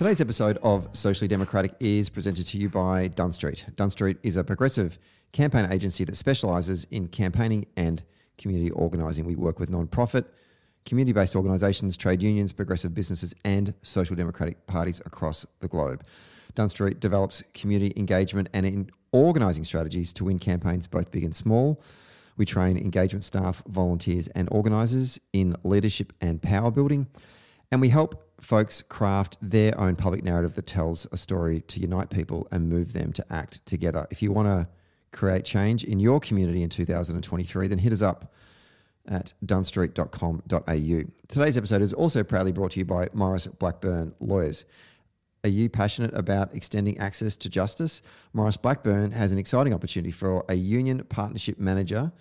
Today's episode of Socially Democratic is presented to you by Dunn Street. Dunn Street is a progressive campaign agency that specialises in campaigning and community organising. We work with non-profit, community-based organisations, trade unions, progressive businesses, and social democratic parties across the globe. Dunn Street develops community engagement and in organising strategies to win campaigns both big and small. We train engagement staff, volunteers, and organisers in leadership and power building. And we help folks craft their own public narrative that tells a story to unite people and move them to act together. If you want to create change in your community in 2023, then hit us up at dunnstreet.com.au. Today's episode is also proudly brought to you by Maurice Blackburn Lawyers. Are you passionate about extending access to justice? Maurice Blackburn has an exciting opportunity for a union partnership manager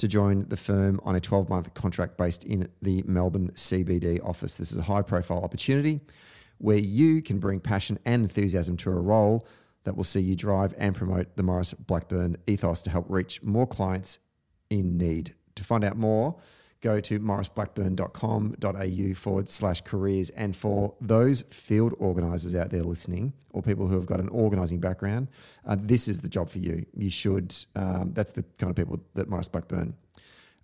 to join the firm on a 12 month contract based in the Melbourne CBD office. This is a high profile opportunity where you can bring passion and enthusiasm to a role that will see you drive and promote the Maurice Blackburn ethos to help reach more clients in need. To find out more, go to mauriceblackburn.com.au forward slash careers. And for those field organisers out there listening, or people who have got an organising background, uh, this is the job for you. You should, um, that's the kind of people that Maurice Blackburn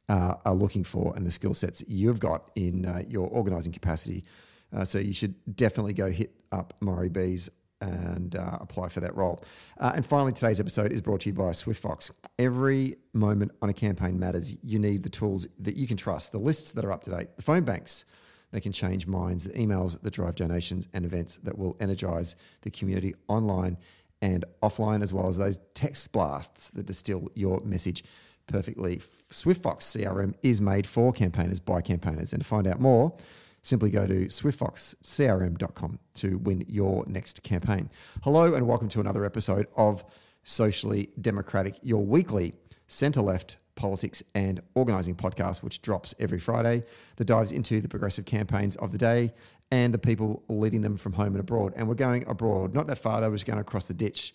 uh, are looking for and the skill sets you've got in uh, your organising capacity. Uh, so you should definitely go hit up Murray Bees and uh, apply for that role. Uh, and finally, today's episode is brought to you by SwiftFox. Every moment on a campaign matters. You need the tools that you can trust, the lists that are up to date, the phone banks that can change minds, the emails that drive donations, and events that will energize the community online and offline, as well as those text blasts that distill your message perfectly. SwiftFox CRM is made for campaigners by campaigners. And to find out more, simply go to swiftfoxcrm.com to win your next campaign. Hello, and welcome to another episode of Socially Democratic, your weekly centre left politics and organising podcast, which drops every Friday, that dives into the progressive campaigns of the day and the people leading them from home and abroad. And we're going abroad, not that far, though, we're going across the ditch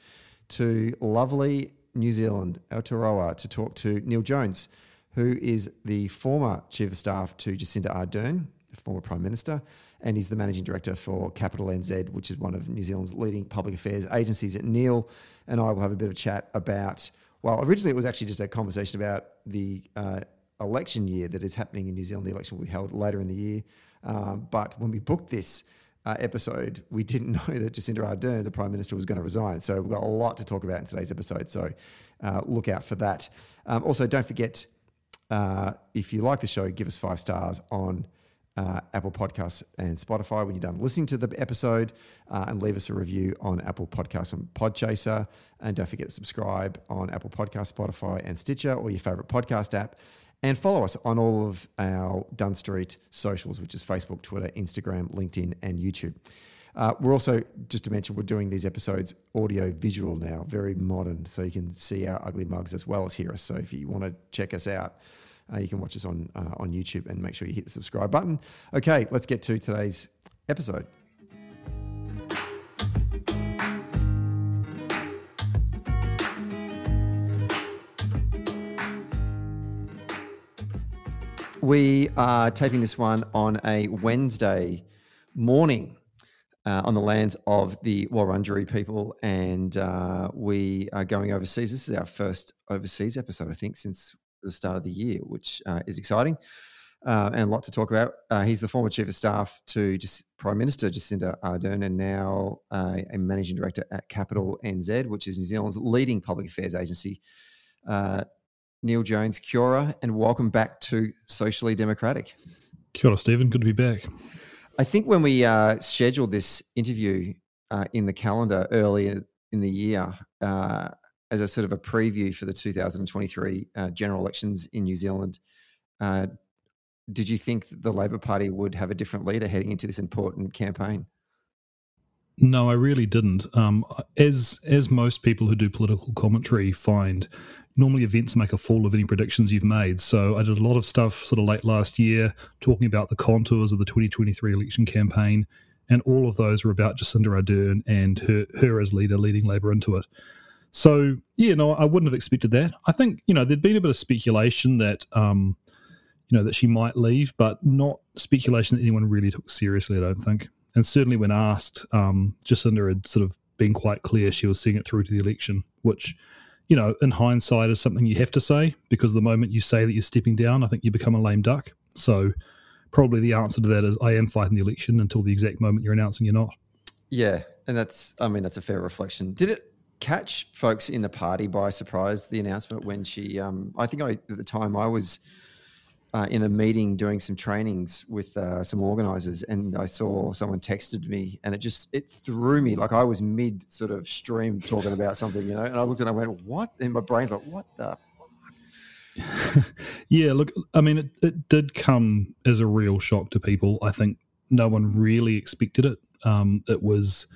to lovely New Zealand, Aotearoa, to talk to Neil Jones, who is the former chief of staff to Jacinda Ardern former Prime Minister, and he's the Managing Director for Capital NZ, which is one of New Zealand's leading public affairs agencies. At Neil and I will have a bit of a chat about, well, originally it was actually just a conversation about the uh, election year that is happening in New Zealand. The election will be held later in the year. Um, but when we booked this, uh, episode, we didn't know that Jacinda Ardern, the Prime Minister, was going to resign. So we've got a lot to talk about in today's episode. So uh, look out for that. Um, also, don't forget uh, if you like the show, give us five stars on uh, Apple Podcasts and Spotify when you're done listening to the episode, uh, and leave us a review on Apple Podcasts and Podchaser. And don't forget to subscribe on Apple Podcasts, Spotify, and Stitcher, or your favorite podcast app. And follow us on all of our Dunn Street socials, which is Facebook, Twitter, Instagram, LinkedIn, and YouTube. Uh, we're also, just to mention, we're doing these episodes audio visual now, very modern, so you can see our ugly mugs as well as hear us. So if you want to check us out, uh, you can watch us on uh, on YouTube and make sure you hit the subscribe button. Okay, let's get to today's episode. We are taping this one on a Wednesday morning uh, on the lands of the Wurundjeri people, and uh, we are going overseas. This is our first overseas episode, I think, since the start of the year, which uh, is exciting uh, and a lot to talk about. Uh, he's the former chief of staff to just Prime Minister Jacinda Ardern and now uh, a managing director at Capital NZ, which is New Zealand's leading public affairs agency. Uh, Neil Jones, kia ora, and welcome back to Socially Democratic. Kia ora, Stephen. Good to be back. I think when we uh, scheduled this interview in the calendar earlier in the year, as a sort of a preview for the 2023 uh, general elections in New Zealand. Uh, did you think the Labor Party would have a different leader heading into this important campaign? No, I really didn't. Um, as as most people who do political commentary find, normally events make a fool of any predictions you've made. So I did a lot of stuff sort of late last year talking about the contours of the 2023 election campaign, and all of those were about Jacinda Ardern and her her as leader leading Labor into it. So yeah, no, I wouldn't have expected that. I think you know there'd been a bit of speculation that um, you know that she might leave, but not speculation that anyone really took seriously. I don't think. and certainly when asked, um, Jacinda had sort of been quite clear she was seeing it through to the election, which, you know, in hindsight is something you have to say because the moment you say that you're stepping down, I think you become a lame duck. So probably the answer to that is I am fighting the election until the exact moment you're announcing you're not. Yeah, and that's I mean that's a fair reflection. Did it catch folks in the party by surprise the announcement when she? Um, I think I at the time I was uh, in a meeting doing some trainings with uh, some organizers and I saw someone texted me and it just it threw me like I was mid sort of stream talking about something you know and I looked and I went what and my brain's like what the yeah look I mean it, it did come as a real shock to people I think no one really expected it um, it was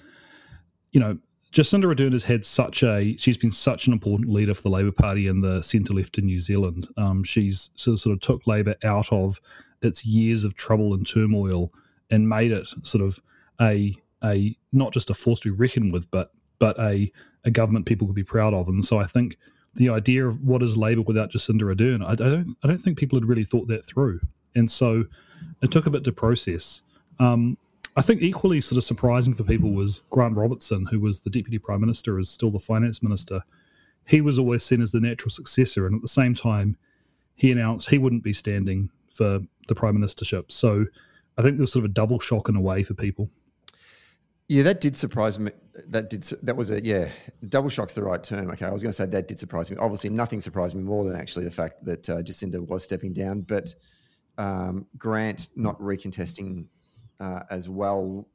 you know Jacinda Ardern has had such a she's been such an important leader for the Labour Party and the centre left in New Zealand. Um, she's sort of, sort of took Labour out of its years of trouble and turmoil and made it sort of a a not just a force to be reckoned with, but but a a government people could be proud of. And so I think the idea of what is Labour without Jacinda Ardern, I, I don't I don't think people had really thought that through. And so it took a bit to process. Um, I think equally sort of surprising for people was Grant Robertson, who was the deputy prime minister, is still the finance minister. He was always seen as the natural successor, and at the same time, he announced he wouldn't be standing for the prime ministership. So I think there was sort of a double shock in a way for people. Yeah, that did surprise me. That did. That was a yeah. Double shock's the right term. Okay, I was going to say that did surprise me. Obviously, nothing surprised me more than actually the fact that uh, Jacinda was stepping down, but um, Grant not recontesting uh, as well.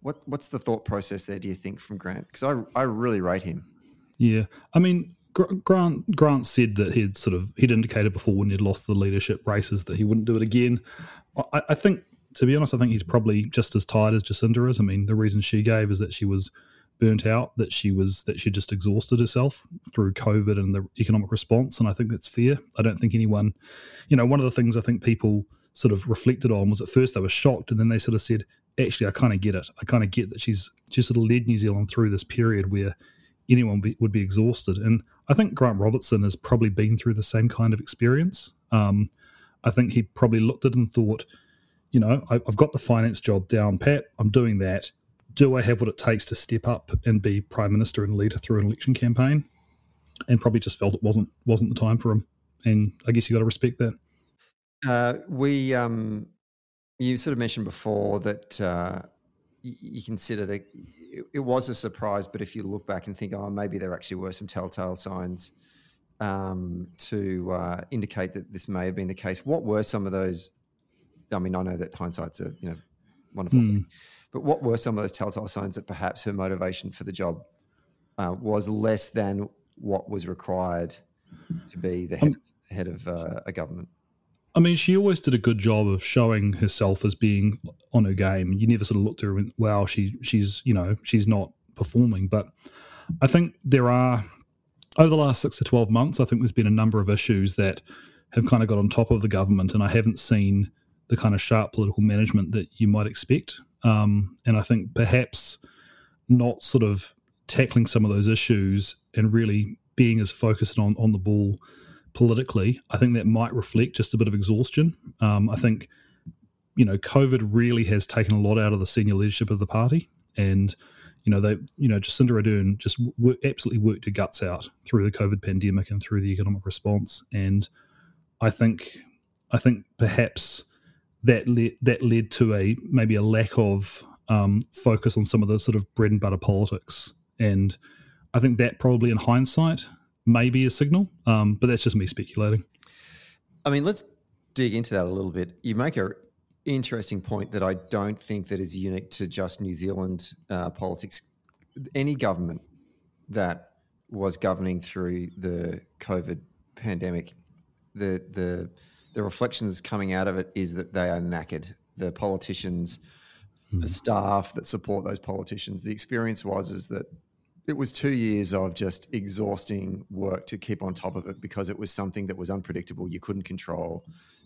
What what's the thought process there? Do you think from Grant? Because I I really rate him. Yeah, I mean Grant Grant said that he'd sort of he'd indicated before when he'd lost the leadership races that he wouldn't do it again. I, I think to be honest, I think he's probably just as tired as Jacinda is. I mean, the reason she gave is that she was burnt out, that she was that she just exhausted herself through COVID and the economic response, and I think that's fair. I don't think anyone, you know, one of the things I think people sort of reflected on was at first they were shocked and then they sort of said, actually, I kind of get it. I kind of get that she's she sort of led New Zealand through this period where anyone be, would be exhausted. And I think Grant Robertson has probably been through the same kind of experience. Um, I think he probably looked at it and thought, you know, I, I've got the finance job down pat. I'm doing that. Do I have what it takes to step up and be prime minister and leader through an election campaign? And probably just felt it wasn't wasn't the time for him. And I guess you got to respect that. Uh, we, um, you sort of mentioned before that uh, you, you consider that it, it, was a surprise, but if you look back and think, oh, maybe there actually were some telltale signs um, to uh, indicate that this may have been the case. What were some of those? I mean, I know that hindsight's a you know wonderful mm. thing, but what were some of those telltale signs that perhaps her motivation for the job uh, was less than what was required to be the head, um, head of uh, a government? I mean, she always did a good job of showing herself as being on her game. You never sort of looked at her and wow, she she's you know she's not performing. But I think there are over the last six to twelve months, I think there's been a number of issues that have kind of got on top of the government, and I haven't seen the kind of sharp political management that you might expect. Um, and I think perhaps not sort of tackling some of those issues and really being as focused on on the ball politically, I think that might reflect just a bit of exhaustion. Um, I think, you know, COVID really has taken a lot out of the senior leadership of the party, and you know they, you know, Jacinda Ardern just w- absolutely worked her guts out through the COVID pandemic and through the economic response, and I think, I think perhaps that that led to a maybe a lack of um, focus on some of the sort of bread and butter politics, and I think that probably in hindsight maybe a signal, um, but that's just me speculating. I mean, let's dig into that a little bit. You make a interesting point that I don't think that is unique to just New Zealand uh, politics. Any government that was governing through the COVID pandemic, the the the reflections coming out of it is that they are knackered. The politicians, mm. the hmm. staff that support those politicians. The experience was is that it was two years of just exhausting work to keep on top of it because it was something that was unpredictable. You couldn't control.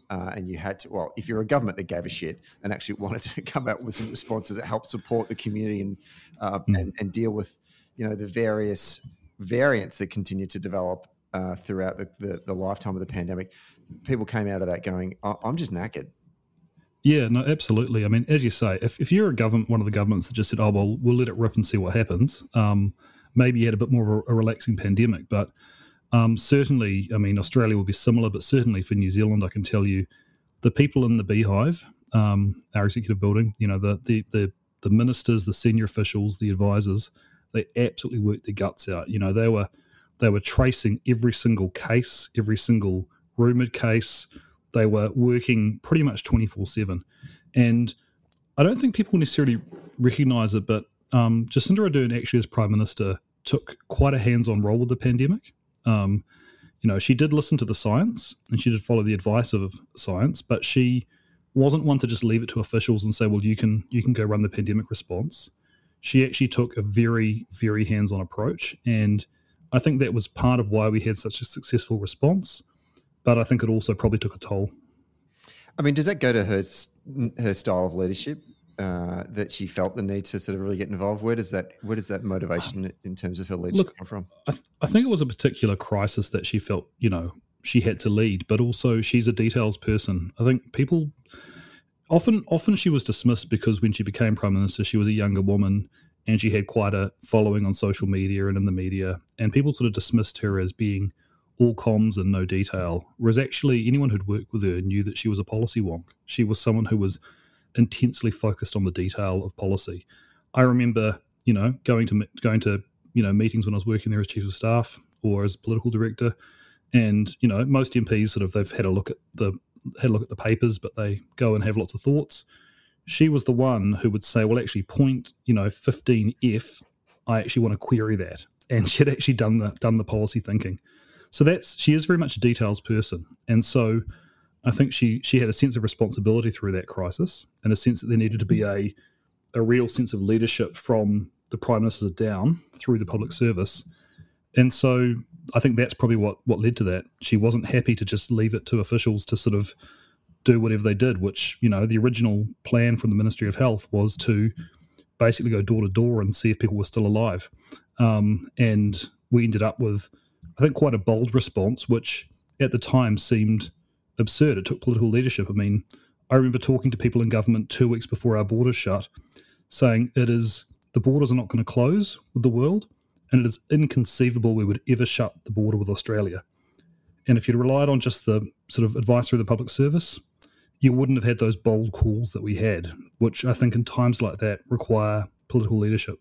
Uh, and you had to, well, if you're a government that gave a shit and actually wanted to come out with some responses that help support the community and, uh, mm. and, and, deal with, you know, the various variants that continue to develop uh, throughout the, the, the, lifetime of the pandemic, people came out of that going, I'm just knackered. Yeah, no, absolutely. I mean, as you say, if, if you're a government, one of the governments that just said, "Oh well, we'll let it rip and see what happens," um, maybe you had a bit more of a, a relaxing pandemic. But um, certainly, I mean, Australia will be similar, but certainly for New Zealand, I can tell you, the people in the beehive, um, our executive building, you know, the, the the the ministers, the senior officials, the advisors, they absolutely worked their guts out. You know, they were they were tracing every single case, every single rumored case they were working pretty much 24 7. And I don't think people necessarily recognize it, but um, Jacinda Ardern, actually, as Prime Minister, took quite a hands on role with the pandemic. Um, you know, she did listen to the science and she did follow the advice of science, but she wasn't one to just leave it to officials and say, "Well, you can you can go run the pandemic response." She actually took a very very hands on approach, and I think that was part of why we had such a successful response but I think it also probably took a toll. I mean, does that go to her her style of leadership uh, that she felt the need to sort of really get involved? Where does that where does that motivation in terms of her leadership Look, come from? I, th- I think it was a particular crisis that she felt, you know, she had to lead, but also she's a details person. I think people often often she was dismissed because when she became prime minister, she was a younger woman and she had quite a following on social media and in the media, and people sort of dismissed her as being all comms and no detail. Whereas actually, anyone who'd worked with her knew that she was a policy wonk. She was someone who was intensely focused on the detail of policy. I remember, you know, going to going to you know meetings when I was working there as chief of staff or as political director, and you know, most MPs sort of they've had a look at the had a look at the papers, but they go and have lots of thoughts. She was the one who would say, "Well, actually, point you know 15F, I actually want to query that," and she'd actually done the done the policy thinking. So that's she is very much a details person, and so I think she she had a sense of responsibility through that crisis, and a sense that there needed to be a a real sense of leadership from the prime minister down through the public service, and so I think that's probably what what led to that. She wasn't happy to just leave it to officials to sort of do whatever they did, which you know the original plan from the Ministry of Health was to basically go door to door and see if people were still alive, um, and we ended up with I think, quite a bold response, which at the time seemed absurd. It took political leadership. I mean, I remember talking to people in government two weeks before our borders shut, saying it is the borders are not going to close with the world, and it is inconceivable we would ever shut the border with Australia. And if you'd relied on just the sort of advice through the public service, you wouldn't have had those bold calls that we had, which I think in times like that require political leadership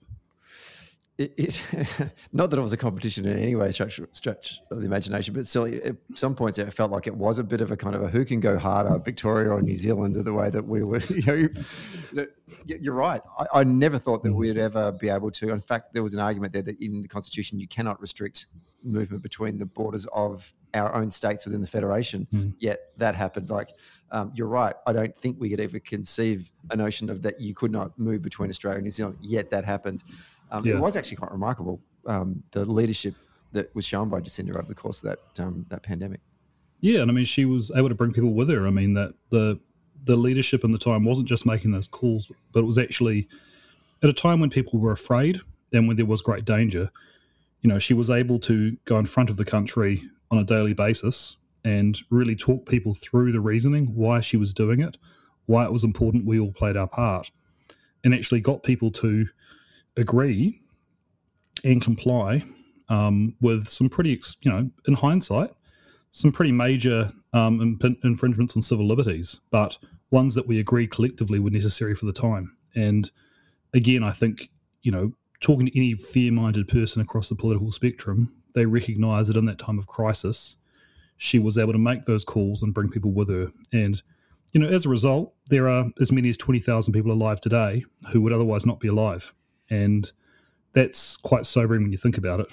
it, it not that it was a competition in any way stretch, stretch of the imagination, but still, at some points it felt like it was a bit of a kind of a who can go harder, Victoria or New Zealand, or the way that we were. You know, you're right. I, I never thought that we'd ever be able to. In fact, there was an argument there that in the constitution you cannot restrict movement between the borders of our own states within the federation. Mm. Yet that happened. Like um, you're right. I don't think we could ever conceive a notion of that you could not move between Australia and New Zealand. Yet that happened. Um, yeah. It was actually quite remarkable um, the leadership that was shown by Jacinda over the course of that um, that pandemic. Yeah, and I mean, she was able to bring people with her. I mean, that the the leadership in the time wasn't just making those calls, but it was actually at a time when people were afraid and when there was great danger. You know, she was able to go in front of the country on a daily basis and really talk people through the reasoning, why she was doing it, why it was important we all played our part, and actually got people to agree and comply um, with some pretty, you know, in hindsight, some pretty major um, imp- infringements on civil liberties, but ones that we agree collectively were necessary for the time. And again, I think, you know, talking to any fair minded person across the political spectrum, they recognize that in that time of crisis, she was able to make those calls and bring people with her. And, you know, as a result, there are as many as 20,000 people alive today who would otherwise not be alive and that's quite sobering when you think about it.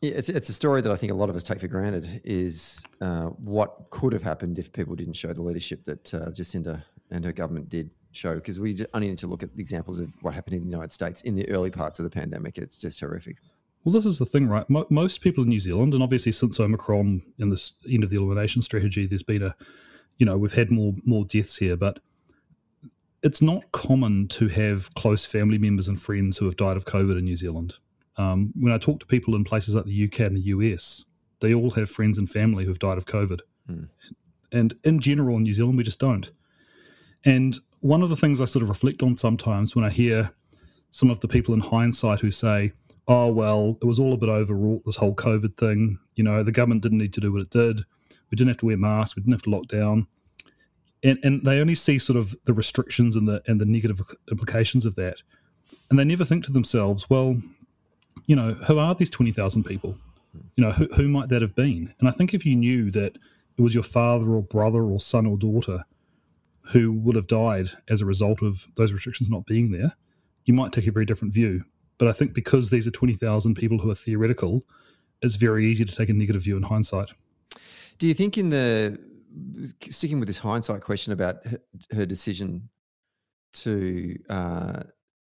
Yeah, it's it's a story that I think a lot of us take for granted. Is uh, what could have happened if people didn't show the leadership that uh, Jacinda and her government did show? Because we only need to look at the examples of what happened in the United States in the early parts of the pandemic. It's just horrific. Well, this is the thing, right? Mo- most people in New Zealand, and obviously since Omicron and the end of the elimination strategy, there's been a, you know, we've had more more deaths here, but it's not common to have close family members and friends who have died of COVID in New Zealand. Um, when I talk to people in places like the UK and the US, they all have friends and family who've died of COVID. Mm. And in general, in New Zealand, we just don't. And one of the things I sort of reflect on sometimes when I hear some of the people in hindsight who say, oh, well, it was all a bit overwrought, this whole COVID thing. You know, the government didn't need to do what it did. We didn't have to wear masks. We didn't have to lock down. And, and they only see sort of the restrictions and the and the negative implications of that, and they never think to themselves, well, you know, who are these twenty thousand people? You know, who, who might that have been? And I think if you knew that it was your father or brother or son or daughter who would have died as a result of those restrictions not being there, you might take a very different view. But I think because these are 20,000 people who are theoretical, it's very easy to take a negative view in hindsight. Do you think, in the sticking with this hindsight question about her, her decision to uh,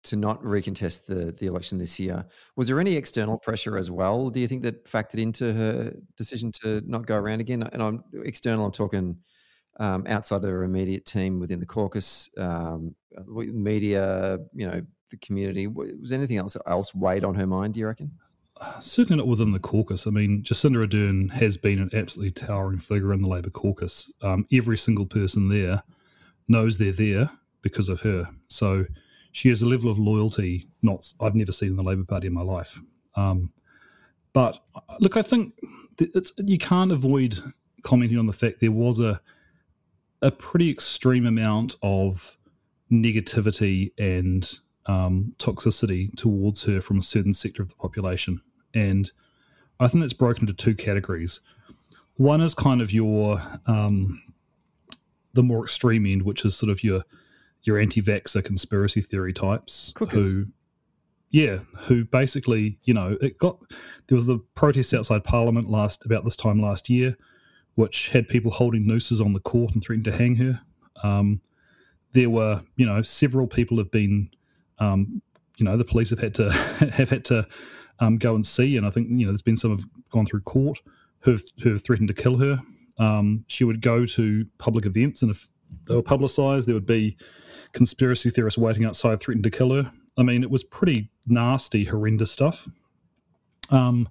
to not recontest the the election this year, was there any external pressure as well? Do you think that factored into her decision to not go around again? And I'm external. I'm talking um, outside of her immediate team within the caucus, um, media, you know, the community. Was anything else else weighed on her mind? Do you reckon? Certainly not within the caucus. I mean, Jacinda Ardern has been an absolutely towering figure in the Labor caucus. Um, every single person there knows they're there because of her. So she has a level of loyalty not I've never seen in the Labor Party in my life. Um, but look, I think you can't avoid commenting on the fact there was a a pretty extreme amount of negativity and um, toxicity towards her from a certain sector of the population. And I think that's broken into two categories. One is kind of your um, the more extreme end, which is sort of your your anti-vaxxer conspiracy theory types Cookers. who yeah, who basically, you know, it got there was the protest outside Parliament last about this time last year, which had people holding nooses on the court and threatening to hang her. Um, there were, you know, several people have been um, you know, the police have had to have had to um, go and see, and I think you know there's been some have gone through court who've who've threatened to kill her. Um, she would go to public events, and if they were publicised, there would be conspiracy theorists waiting outside threatening to kill her. I mean, it was pretty nasty, horrendous stuff. Um,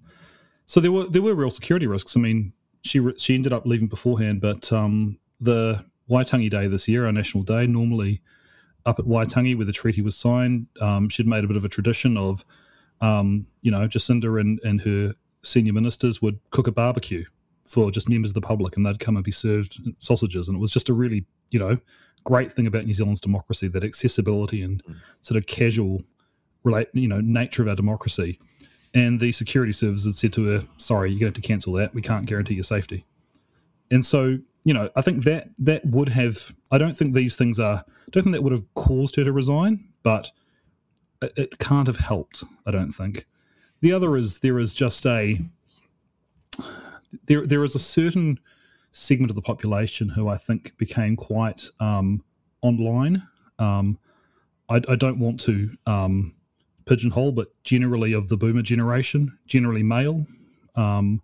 so there were there were real security risks. I mean, she she ended up leaving beforehand, but um, the Waitangi Day this year, our national day, normally up at Waitangi where the treaty was signed. Um, she'd made a bit of a tradition of, um, you know, Jacinda and, and her senior ministers would cook a barbecue for just members of the public and they'd come and be served sausages. And it was just a really, you know, great thing about New Zealand's democracy, that accessibility and mm. sort of casual relate, you know, nature of our democracy. And the security services had said to her, sorry, you're going to have to cancel that. We can't guarantee your safety. And so you know, I think that that would have. I don't think these things are. I don't think that would have caused her to resign, but it, it can't have helped. I don't think. The other is there is just a there there is a certain segment of the population who I think became quite um, online. Um, I, I, don't want to um, pigeonhole, but generally of the boomer generation, generally male, um,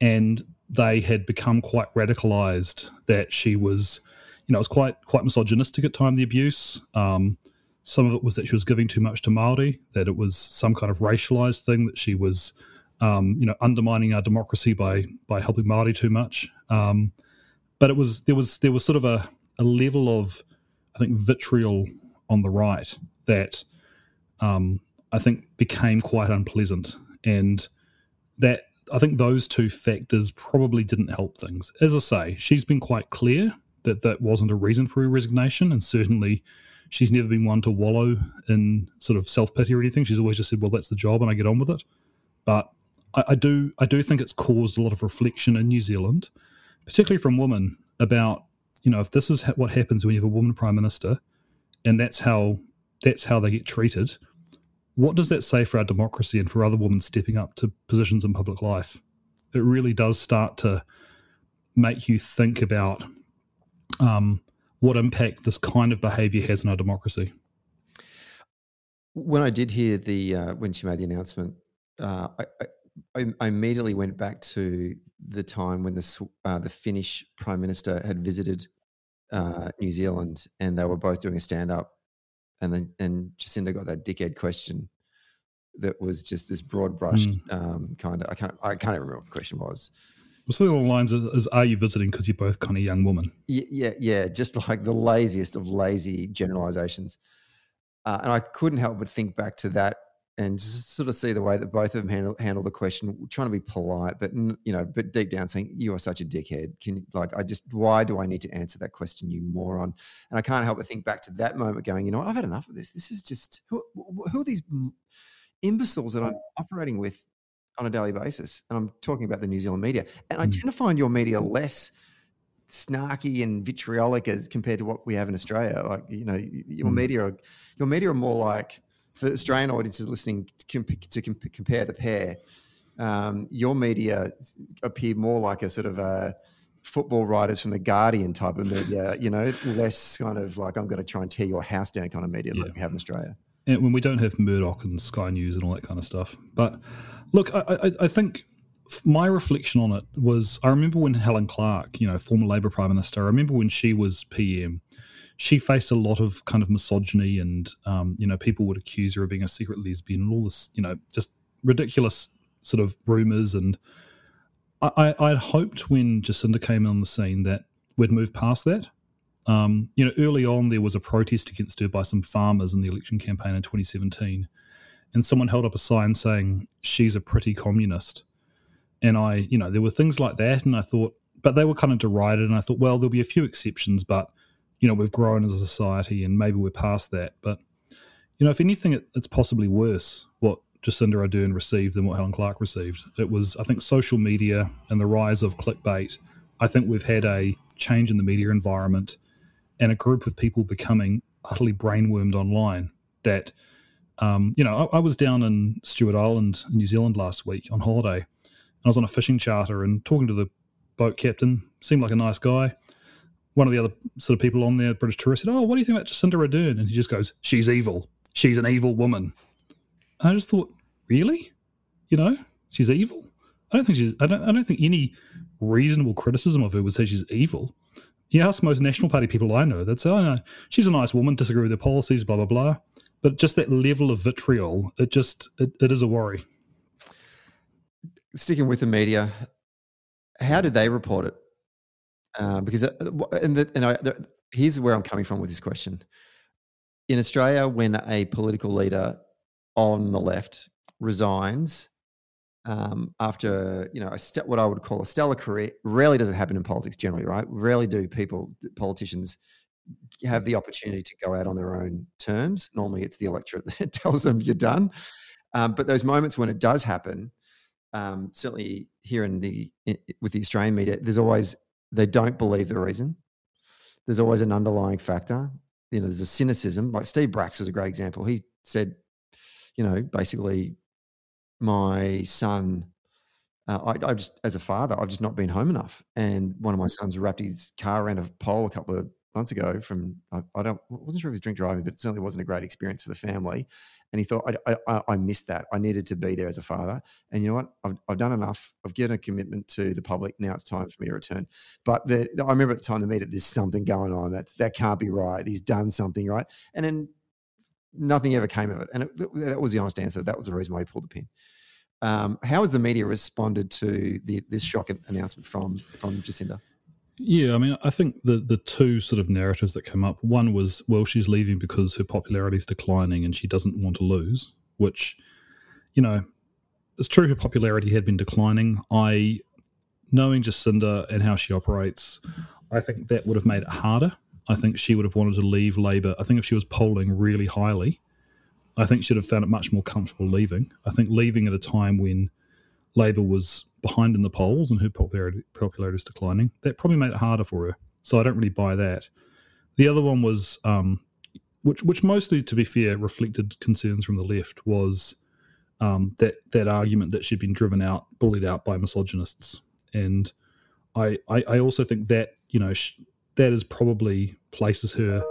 and they had become quite radicalized that she was you know it was quite quite misogynistic at time the abuse um, some of it was that she was giving too much to Maori that it was some kind of racialized thing that she was um, you know undermining our democracy by by helping Maori too much um, but it was there was there was sort of a, a level of I think vitriol on the right that um, I think became quite unpleasant and that I think those two factors probably didn't help things. As I say, she's been quite clear that that wasn't a reason for her resignation, and certainly she's never been one to wallow in sort of self pity or anything. She's always just said, "Well, that's the job, and I get on with it." But I, I do, I do think it's caused a lot of reflection in New Zealand, particularly from women, about you know if this is what happens when you have a woman prime minister, and that's how that's how they get treated what does that say for our democracy and for other women stepping up to positions in public life? It really does start to make you think about um, what impact this kind of behaviour has on our democracy. When I did hear the uh, when she made the announcement, uh, I, I, I, immediately went back to the time when the uh, the Finnish prime minister had visited uh, New Zealand, and they were both doing a stand up and then and Jacinda got that dickhead question that was just this broad brush mm. um, kind of. I can't I can't even remember what the question was, something along the lines of, is, are you visiting because you're both kind of young women? Yeah, yeah, yeah, just like the laziest of lazy generalizations. Uh, and I couldn't help but think back to that and just sort of see the way that both of them handle, handle the question, trying to be polite, but you know, but deep down saying, "You are such a dickhead." Can you, like I just why do I need to answer that question, you moron? And I can't help but think back to that moment, going, you know, I've had enough of this. This is just who, who are these imbeciles that I'm operating with on a daily basis? And I'm talking about the New Zealand media, and I mm. tend to find your media less snarky and vitriolic as compared to what we have in Australia. Like you know, your mm. media, are, your media are more like for Australian audiences listening to, comp- to comp- compare the pair, um, your media appear more like a sort of a football writers from the Guardian type of media, you know, less kind of like I'm going to try and tear your house down kind of media yeah. like we have in Australia. And when we don't have Murdoch and Sky News and all that kind of stuff. But look, I, I, I think my reflection on it was I remember when Helen Clark, you know, former Labour Prime Minister, I remember when she was PM she faced a lot of kind of misogyny and um, you know people would accuse her of being a secret lesbian and all this you know just ridiculous sort of rumors and I, I would hoped when Jacinda came on the scene that we'd move past that. Um, you know, early on there was a protest against her by some farmers in the election campaign in 2017, and someone held up a sign saying she's a pretty communist. And I, you know, there were things like that, and I thought, but they were kind of derided, and I thought, well, there'll be a few exceptions, but you know we've grown as a society and maybe we're past that. But you know, if anything, it, it's possibly worse what Jacinda Ardern received than what Helen Clark received. It was, I think, social media and the rise of clickbait. I think we've had a change in the media environment and a group of people becoming utterly brainwormed online. That, um, you know, I, I, was down in Stewart Island, in New Zealand last week on holiday, and I was on a fishing charter and talking to the boat captain. Seemed like a nice guy one of the other sort of people on there, British tourist, said, "Oh, what do you think about Jacinda Ardern?" And he just goes, "She's evil. She's an evil woman." And I just thought, really, you know, she's evil. I don't think she's. I don't. I don't think any reasonable criticism of her would say she's evil. You ask most National Party people I know, they'd say, "Oh no, she's a nice woman. Disagree with her policies, blah blah blah." But just that level of vitriol, it just it, it is a worry. Sticking with the media, how did they report it? uh, because uh, and, the, and I, the, here's where I'm coming from with this question. In Australia, when a political leader on the left resigns um, after you know a st- what I would call a stellar career, rarely does it happen in politics. Generally, right? Rarely do people politicians have the opportunity to go out on their own terms. Normally, it's the electorate that tells them you're done. Um, but those moments when it does happen, um, certainly here in the in, with the Australian media, there's always they don't believe the reason. There's always an underlying factor. You know, there's a cynicism. Like Steve Bracks is a great example. He said, you know, basically, my son, uh, I, I, just, as a father, I've just not been home enough. And one of my sons wrapped his car around a pole a couple of months ago from I, I don't wasn't sure if he was drink driving, but it certainly wasn't a great experience for the family. And he thought I, I, I missed that. I needed to be there as a father. And you know what? I've, I've done enough. I've given a commitment to the public. Now it's time for me to return. But the, I remember at the time the that there's something going on. That that can't be right. He's done something right. And then nothing ever came of it. And it, that was the honest answer. That was the reason why he pulled the pin. Um, how has the media responded to the, this shock announcement from from Jacinda? Yeah, I mean, I think the the two sort of narratives that came up. One was, well, she's leaving because her popularity is declining and she doesn't want to lose. Which, you know, it's true. Her popularity had been declining. I, knowing Jacinda and how she operates, I think that would have made it harder. I think she would have wanted to leave Labor. I think if she was polling really highly, I think she'd have found it much more comfortable leaving. I think leaving at a time when Labor was behind in the polls and her popularity, popularity is declining, that probably made it harder for her. So I don't really buy that. The other one was, um, which which mostly, to be fair, reflected concerns from the left, was um, that that argument that she'd been driven out, bullied out by misogynists, and I I, I also think that you know sh- that is probably places her.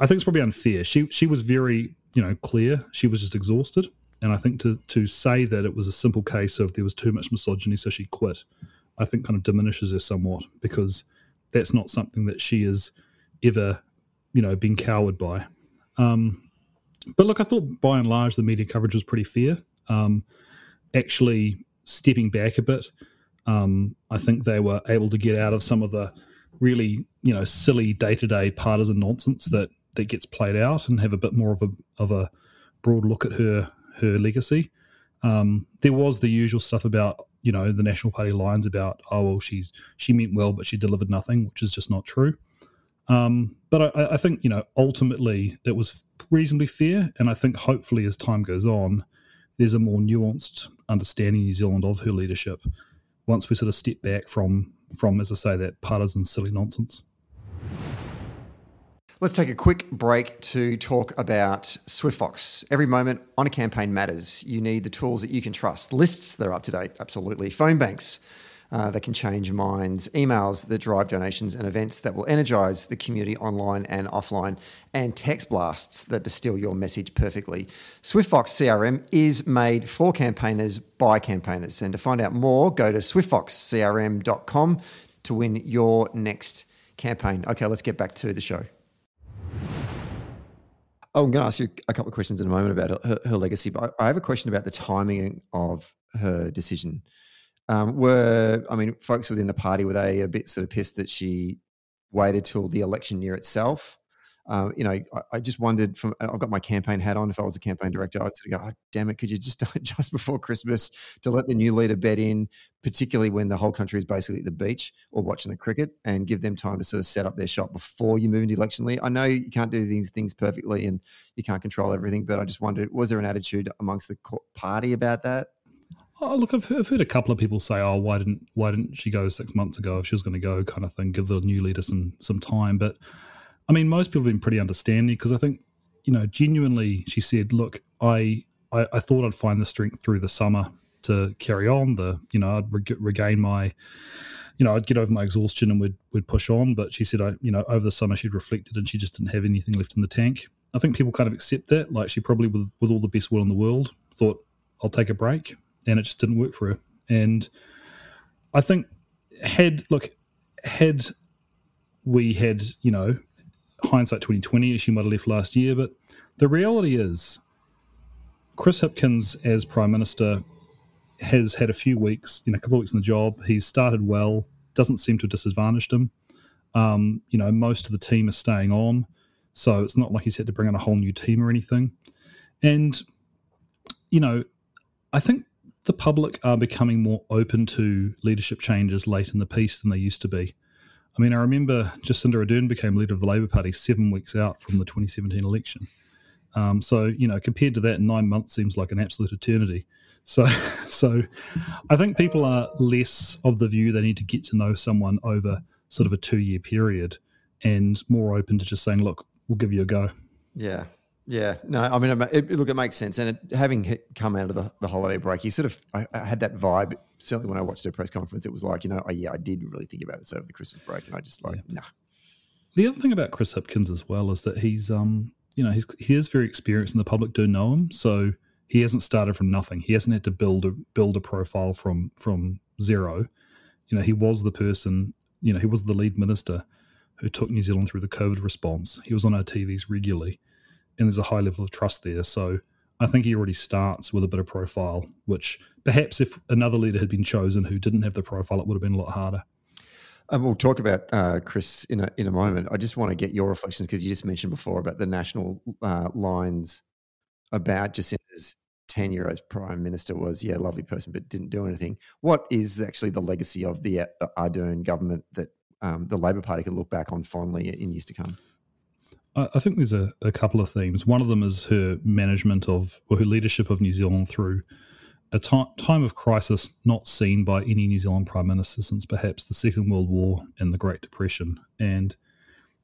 I think it's probably unfair. She she was very you know clear. She was just exhausted and I think to to say that it was a simple case of there was too much misogyny, so she quit, I think kind of diminishes her somewhat because that's not something that she has ever, you know, been cowered by. Um, but look, I thought by and large the media coverage was pretty fair. Um, actually, stepping back a bit, Um, I think they were able to get out of some of the really, you know, silly day to day partisan nonsense that that gets played out, and have a bit more of a of a broad look at her her legacy. Um, there was the usual stuff about you know the National Party lines about oh well she's she meant well but she delivered nothing, which is just not true. Um, but I, I, think you know ultimately it was reasonably fair, and I think hopefully as time goes on, there's a more nuanced understanding in New Zealand of her leadership once we sort of step back from from as I say that partisan silly nonsense. Let's take a quick break to talk about SwiftFox. Every moment on a campaign matters. You need the tools that you can trust, lists that are up to date, absolutely, phone banks uh, that can change minds, emails that drive donations, and events that will energize the community online and offline, and text blasts that distill your message perfectly. SwiftFox CRM is made for campaigners by campaigners. And to find out more, go to swiftfoxcrm.com to win your next campaign. Okay, let's get back to the show. I'm going to ask you a couple of questions in a moment about her, her legacy, but I have a question about the timing of her decision. Um, were I mean, folks within the party were they a bit sort of pissed that she waited till the election year itself? Um, you know, I, I, just wondered. From I've got my campaign hat on. If I was a campaign director, I'd sort of go, oh, "Damn it! Could you just do it just before Christmas to let the new leader bed in, particularly when the whole country is basically at the beach or watching the cricket, and give them time to sort of set up their shop before you move into election year." I know you can't do these things perfectly, and you can't control everything, but I just wondered, was there an attitude amongst the party about that? Oh, look, I've heard, I've heard, a couple of people say, "Oh, why didn't why didn't she go six months ago if she was going to go?" Kind of thing. Give the new leader some some time. But I mean, most people have been pretty understanding because I think you know, genuinely, she said, "Look, I, I, I thought I'd find the strength through the summer to carry on. The you know, I'd re- regain my." You know, I'd get over my exhaustion and we'd we'd push on. But she said, I, you know, over the summer she'd reflected and she just didn't have anything left in the tank. I think people kind of accept that. Like she probably, with with all the best will in the world, thought I'll take a break, and it just didn't work for her. And I think had look had we had you know hindsight 2020 she might have left last year but the reality is chris hipkins as prime minister has had a few weeks you know a couple of weeks in the job. He's started well doesn't seem to have disadvantaged him. Um, you know most of the team is staying on so it's not like he's had to bring in a whole new team or anything. And you know i think the public are becoming more open to leadership changes late in the piece than they used to be. I mean, I remember Jacinda Ardern became leader of the Labour Party seven weeks out from the 2017 election. Um, so, you know, compared to that, nine months seems like an absolute eternity. So, so I think people are less of the view they need to get to know someone over sort of a two year period and more open to just saying, look, we'll give you a go. Yeah. Yeah, no, I mean, it, look, it makes sense. And it, having come out of the, the holiday break, you sort of, I, I, had that vibe. Certainly when I watched her press conference, it was like, you know, oh, yeah, I did really think about this over the Christmas break. And I just like, yeah. nah. The other thing about Chris Hipkins as well is that he's, um, you know, he's, he is very experienced and the public do know him. So he hasn't started from nothing. He hasn't had to build a, build a profile from, from zero. You know, he was the person, you know, he was the lead minister who took New Zealand through the COVID response. He was on our TVs regularly and there's a high level of trust there. So I think he already starts with a bit of profile, which perhaps if another leader had been chosen who didn't have the profile, it would have been a lot harder. Um, we'll talk about uh, Chris in a in a moment. I just want to get your reflections because you just mentioned before about the national uh, lines about Jacinda's tenure as prime minister was yeah, lovely person, but didn't do anything. What is actually the legacy of the uh, Ardern government that um, the Labor Party can look back on fondly in years to come? I think there's a, a, couple of themes. One of them is her management of, or her leadership of New Zealand through a t- time of crisis not seen by any New Zealand Prime Minister since perhaps the Second World War and the Great Depression. And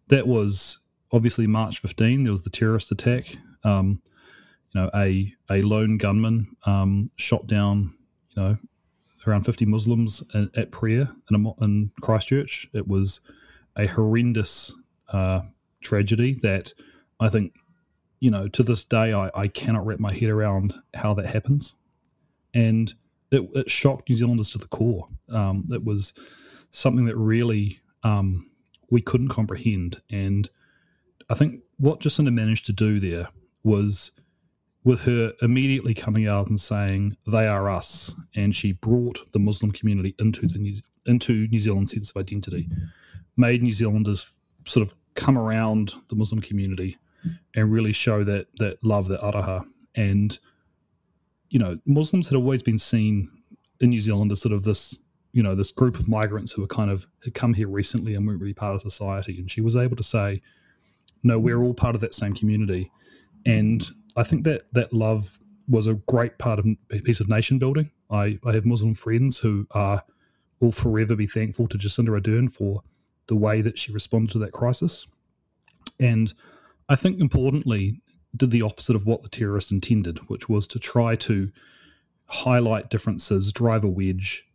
that was obviously March 15, there was the terrorist attack. Um, you know, a, a lone gunman um, shot down, you know, around 50 Muslims at, at prayer in, a, in Christchurch. It was a horrendous uh, tragedy that I think, you know, to this day, I, I cannot wrap my head around how that happens. And it, it shocked New Zealanders to the core. Um, it was something that really um, we couldn't comprehend. And I think what Jacinda managed to do there was with her immediately coming out and saying they are us, and she brought the Muslim community into the New, into New Zealand's sense of identity, made New Zealanders sort of come around the Muslim community and really show that that love, that aroha, and you know Muslims had always been seen in New Zealand as sort of this you know this group of migrants who were kind of had come here recently and weren't really part of society, and she was able to say, no, we're all part of that same community, and I think that that love was a great part of piece of nation building. I, I have Muslim friends who are will forever be thankful to Jacinda Ardern for the way that she responded to that crisis. And I think importantly, did the opposite of what the terrorists intended, which was to try to highlight differences, drive a wedge,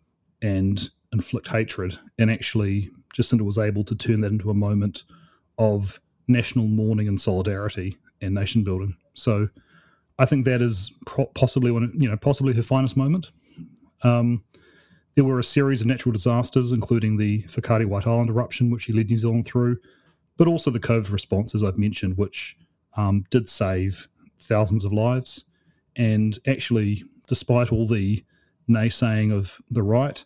and inflict hatred. And actually, Jacinda was able to turn that into a moment of national mourning and solidarity and nation building. So I think that is possibly one, you know, possibly her finest moment. Um, there were a series of natural disasters, including the Whakaari White Island eruption, which she led New Zealand through, but also the COVID response, as I've mentioned, which um, did save thousands of lives. And actually, despite all the naysaying of the right,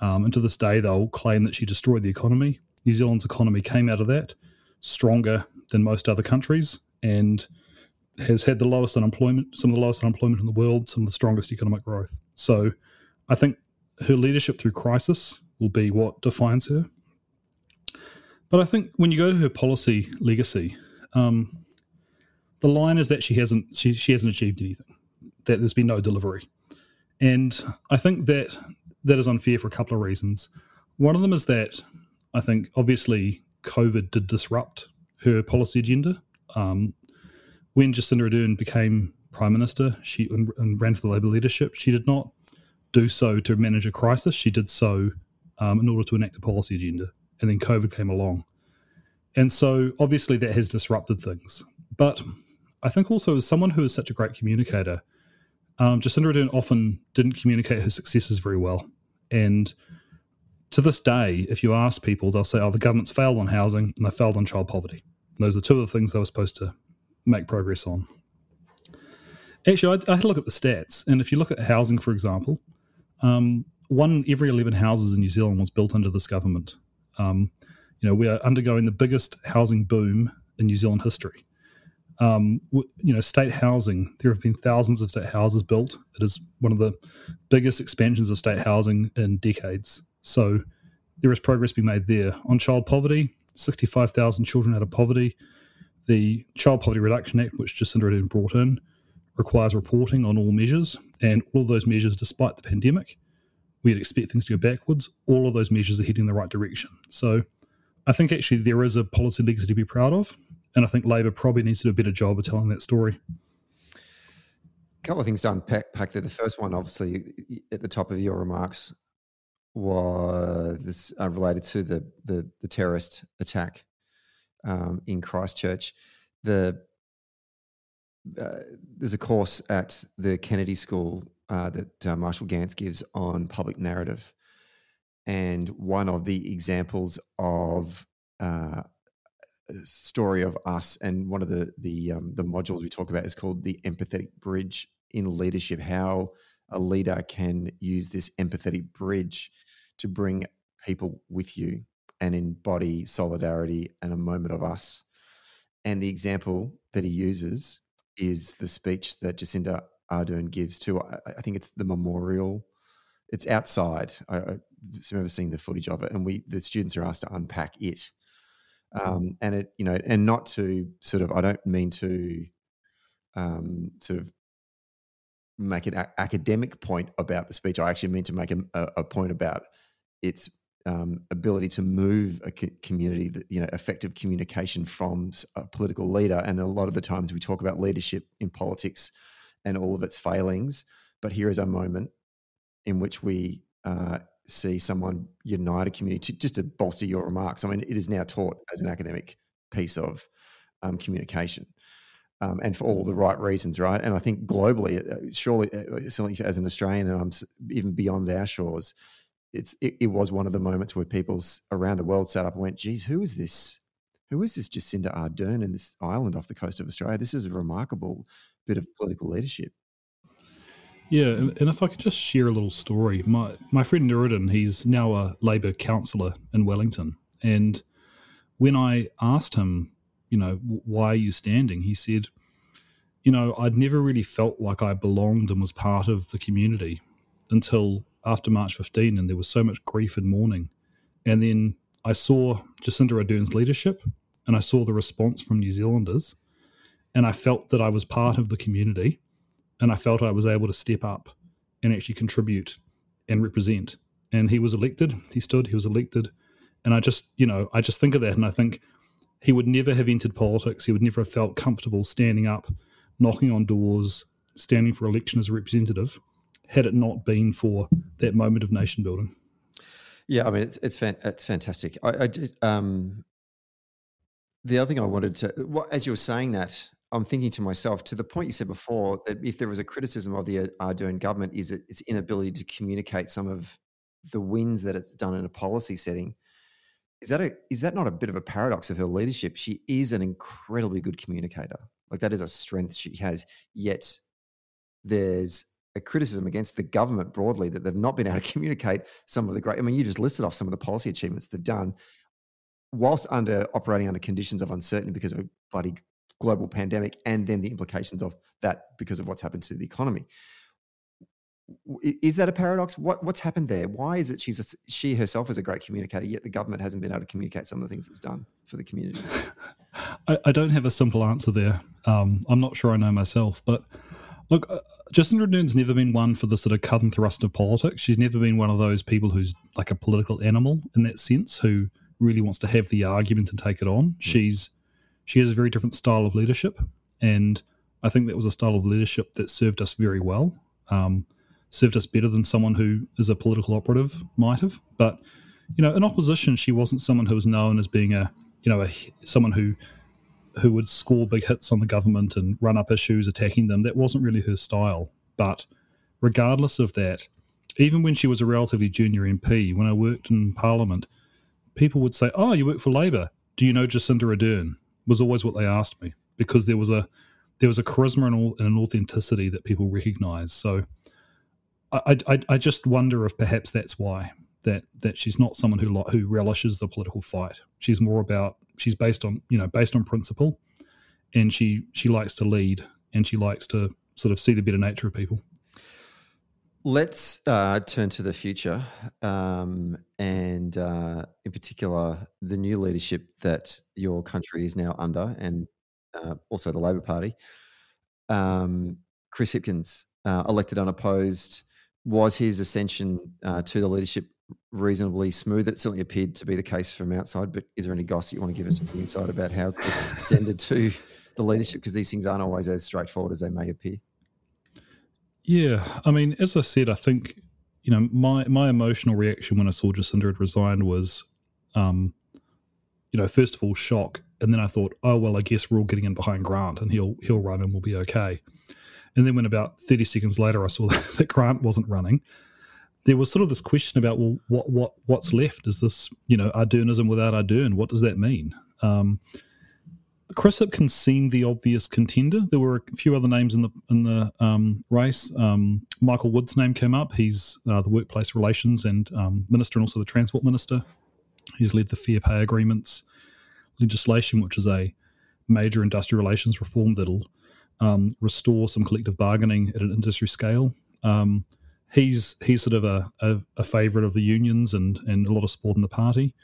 um, and to this day, they'll claim that she destroyed the economy. New Zealand's economy came out of that stronger than most other countries and has had the lowest unemployment, some of the lowest unemployment in the world, some of the strongest economic growth. So I think her leadership through crisis will be what defines her. But I think when you go to her policy legacy, um, the line is that she hasn't she, she hasn't achieved anything, that there's been no delivery, and I think that that is unfair for a couple of reasons. One of them is that I think obviously COVID did disrupt her policy agenda. Um, when Jacinda Ardern became prime minister, she and, and ran for the Labour leadership, she did not do so to manage a crisis. She did so um, in order to enact a policy agenda. And then COVID came along. And so obviously that has disrupted things. But I think also as someone who is such a great communicator, um, Jacinda Ardern often didn't communicate her successes very well. And to this day, if you ask people, they'll say, oh, the government's failed on housing and they failed on child poverty. And those are two of the things they were supposed to make progress on. Actually, I, I, had a look at the stats, and if you look at housing, for example, um, one every 11 houses in New Zealand was built under this government. Um, you know, we are undergoing the biggest housing boom in New Zealand history. Um, you know, state housing, there have been thousands of state houses built. It is one of the biggest expansions of state housing in decades. So there is progress being made there. On child poverty, 65,000 children out of poverty. The Child Poverty Reduction Act, which Jacinda Ardern brought in, requires reporting on all measures, and all of those measures, despite the pandemic, we'd expect things to go backwards. All of those measures are heading in the right direction. So I think actually there is a policy legacy to be proud of, and I think Labor probably needs to do a better job of telling that story. A couple of things to unpack there. The first one, obviously, at the top of your remarks, was uh, related to the, the, the terrorist attack um, in Christchurch. The uh, there's a course at the Kennedy School uh, that uh, Marshall Ganz gives on public narrative, and one of the examples of uh, story of us, and one of the the um, the modules we talk about is called the empathetic bridge in leadership. How a leader can use this empathetic bridge to bring people with you and embody solidarity and a moment of us. And the example that he uses is the speech that Jacinda Ardern gives to, I, I think it's the memorial. It's outside. I, I, remember seeing the footage of it, and we the students are asked to unpack it. Um, and it, you know, and not to sort of, I don't mean to um, sort of make an a- academic point about the speech. I actually mean to make a, a point about its um, ability to move a community, that, you know, effective communication from a political leader. And a lot of the times we talk about leadership in politics and all of its failings. But here is a moment in which we uh, see someone unite a community. To, just to bolster your remarks, I mean, it is now taught as an academic piece of um, communication. Um, and for all the right reasons, right? And I think globally, uh, surely, uh, certainly as an Australian, and I'm even beyond our shores, it's it, it, was one of the moments where people around the world sat up and went, "Geez, who is this? who is this Jacinda Ardern in this island off the coast of Australia? This is a remarkable bit of political leadership. Yeah, and, and if I could just share a little story, my my friend Nuruddin, he's now a Labor councillor in Wellington, and when I asked him, you know, why are you standing, he said, you know, I'd never really felt like I belonged and was part of the community until after March 15, and there was so much grief and mourning, and then I saw Jacinda Ardern's leadership, and I saw the response from New Zealanders, and I felt that I was part of the community and I felt I was able to step up and actually contribute and represent. And he was elected. He stood. He was elected. And I just, you know, I just think of that, and I think he would never have entered politics. He would never have felt comfortable standing up, knocking on doors, standing for election as a representative, had it not been for that moment of nation building. Yeah, I mean, it's it's, fan, it's fantastic. I, I um, the other thing I wanted to, well, as you were saying that, I'm thinking to myself, to the point you said before, that if there was a criticism of the Ardern government, is it its inability to communicate some of the wins that it's done in a policy setting. Is that a is that not a bit of a paradox of her leadership? She is an incredibly good communicator. Like that is a strength she has. Yet there's a criticism against the government broadly that they've not been able to communicate some of the great. I mean, you just listed off some of the policy achievements they've done, whilst under operating under conditions of uncertainty because of a bloody global pandemic and then the implications of that because of what's happened to the economy. Is that a paradox? What what's happened there? Why is it she's a, she herself is a great communicator, yet the government hasn't been able to communicate some of the things it's done for the community? I, I don't have a simple answer there. Um, I'm not sure I know myself, but look, uh, Jacinda Ardern's never been one for the sort of cut and thrust of politics. She's never been one of those people who's like a political animal in that sense, who really wants to have the argument and take it on. Mm. She's she has a very different style of leadership, and I think that was a style of leadership that served us very well. Um, served us better than someone who is a political operative might have. But you know, in opposition, she wasn't someone who was known as being a you know a, someone who who would score big hits on the government and run up issues, attacking them. That wasn't really her style. But regardless of that, even when she was a relatively junior MP, when I worked in Parliament, people would say, "Oh, you work for Labor? Do you know Jacinda Ardern?" was always what they asked me because there was a there was a charisma and, an authenticity that people recognize. So I, I, I just wonder if perhaps that's why that that she's not someone who who relishes the political fight. She's more about she's based on you know based on principle, and she she likes to lead and she likes to sort of see the better nature of people. Let's uh, turn to the future, um, and uh, in particular, the new leadership that your country is now under, and uh, also the Labor Party. Um, Chris Hipkins, uh, elected unopposed, was his ascension uh, to the leadership reasonably smooth? It certainly appeared to be the case from outside, but is there any gossip you want to give us any insight about how Chris ascended to the leadership? Because these things aren't always as straightforward as they may appear. Yeah, I mean, as I said, I think you know my my emotional reaction when I saw Jacinda had resigned was, um, you know, first of all shock, and then I thought, oh well, I guess we're all getting in behind Grant, and he'll he'll run and we'll be okay. And then when about thirty seconds later I saw that Grant wasn't running, there was sort of this question about well, what what what's left? Is this you know Ardernism without Ardern? What does that mean? Um, Chris Hipkins seemed the obvious contender. There were a few other names in the in the um, race. Um, Michael Wood's name came up. He's uh, the workplace relations and um, minister, and also the transport minister. He's led the fair pay agreements legislation, which is a major industrial relations reform that'll um, restore some collective bargaining at an industry scale. Um, he's he's sort of a, a, a favourite of the unions and and a lot of support in the party.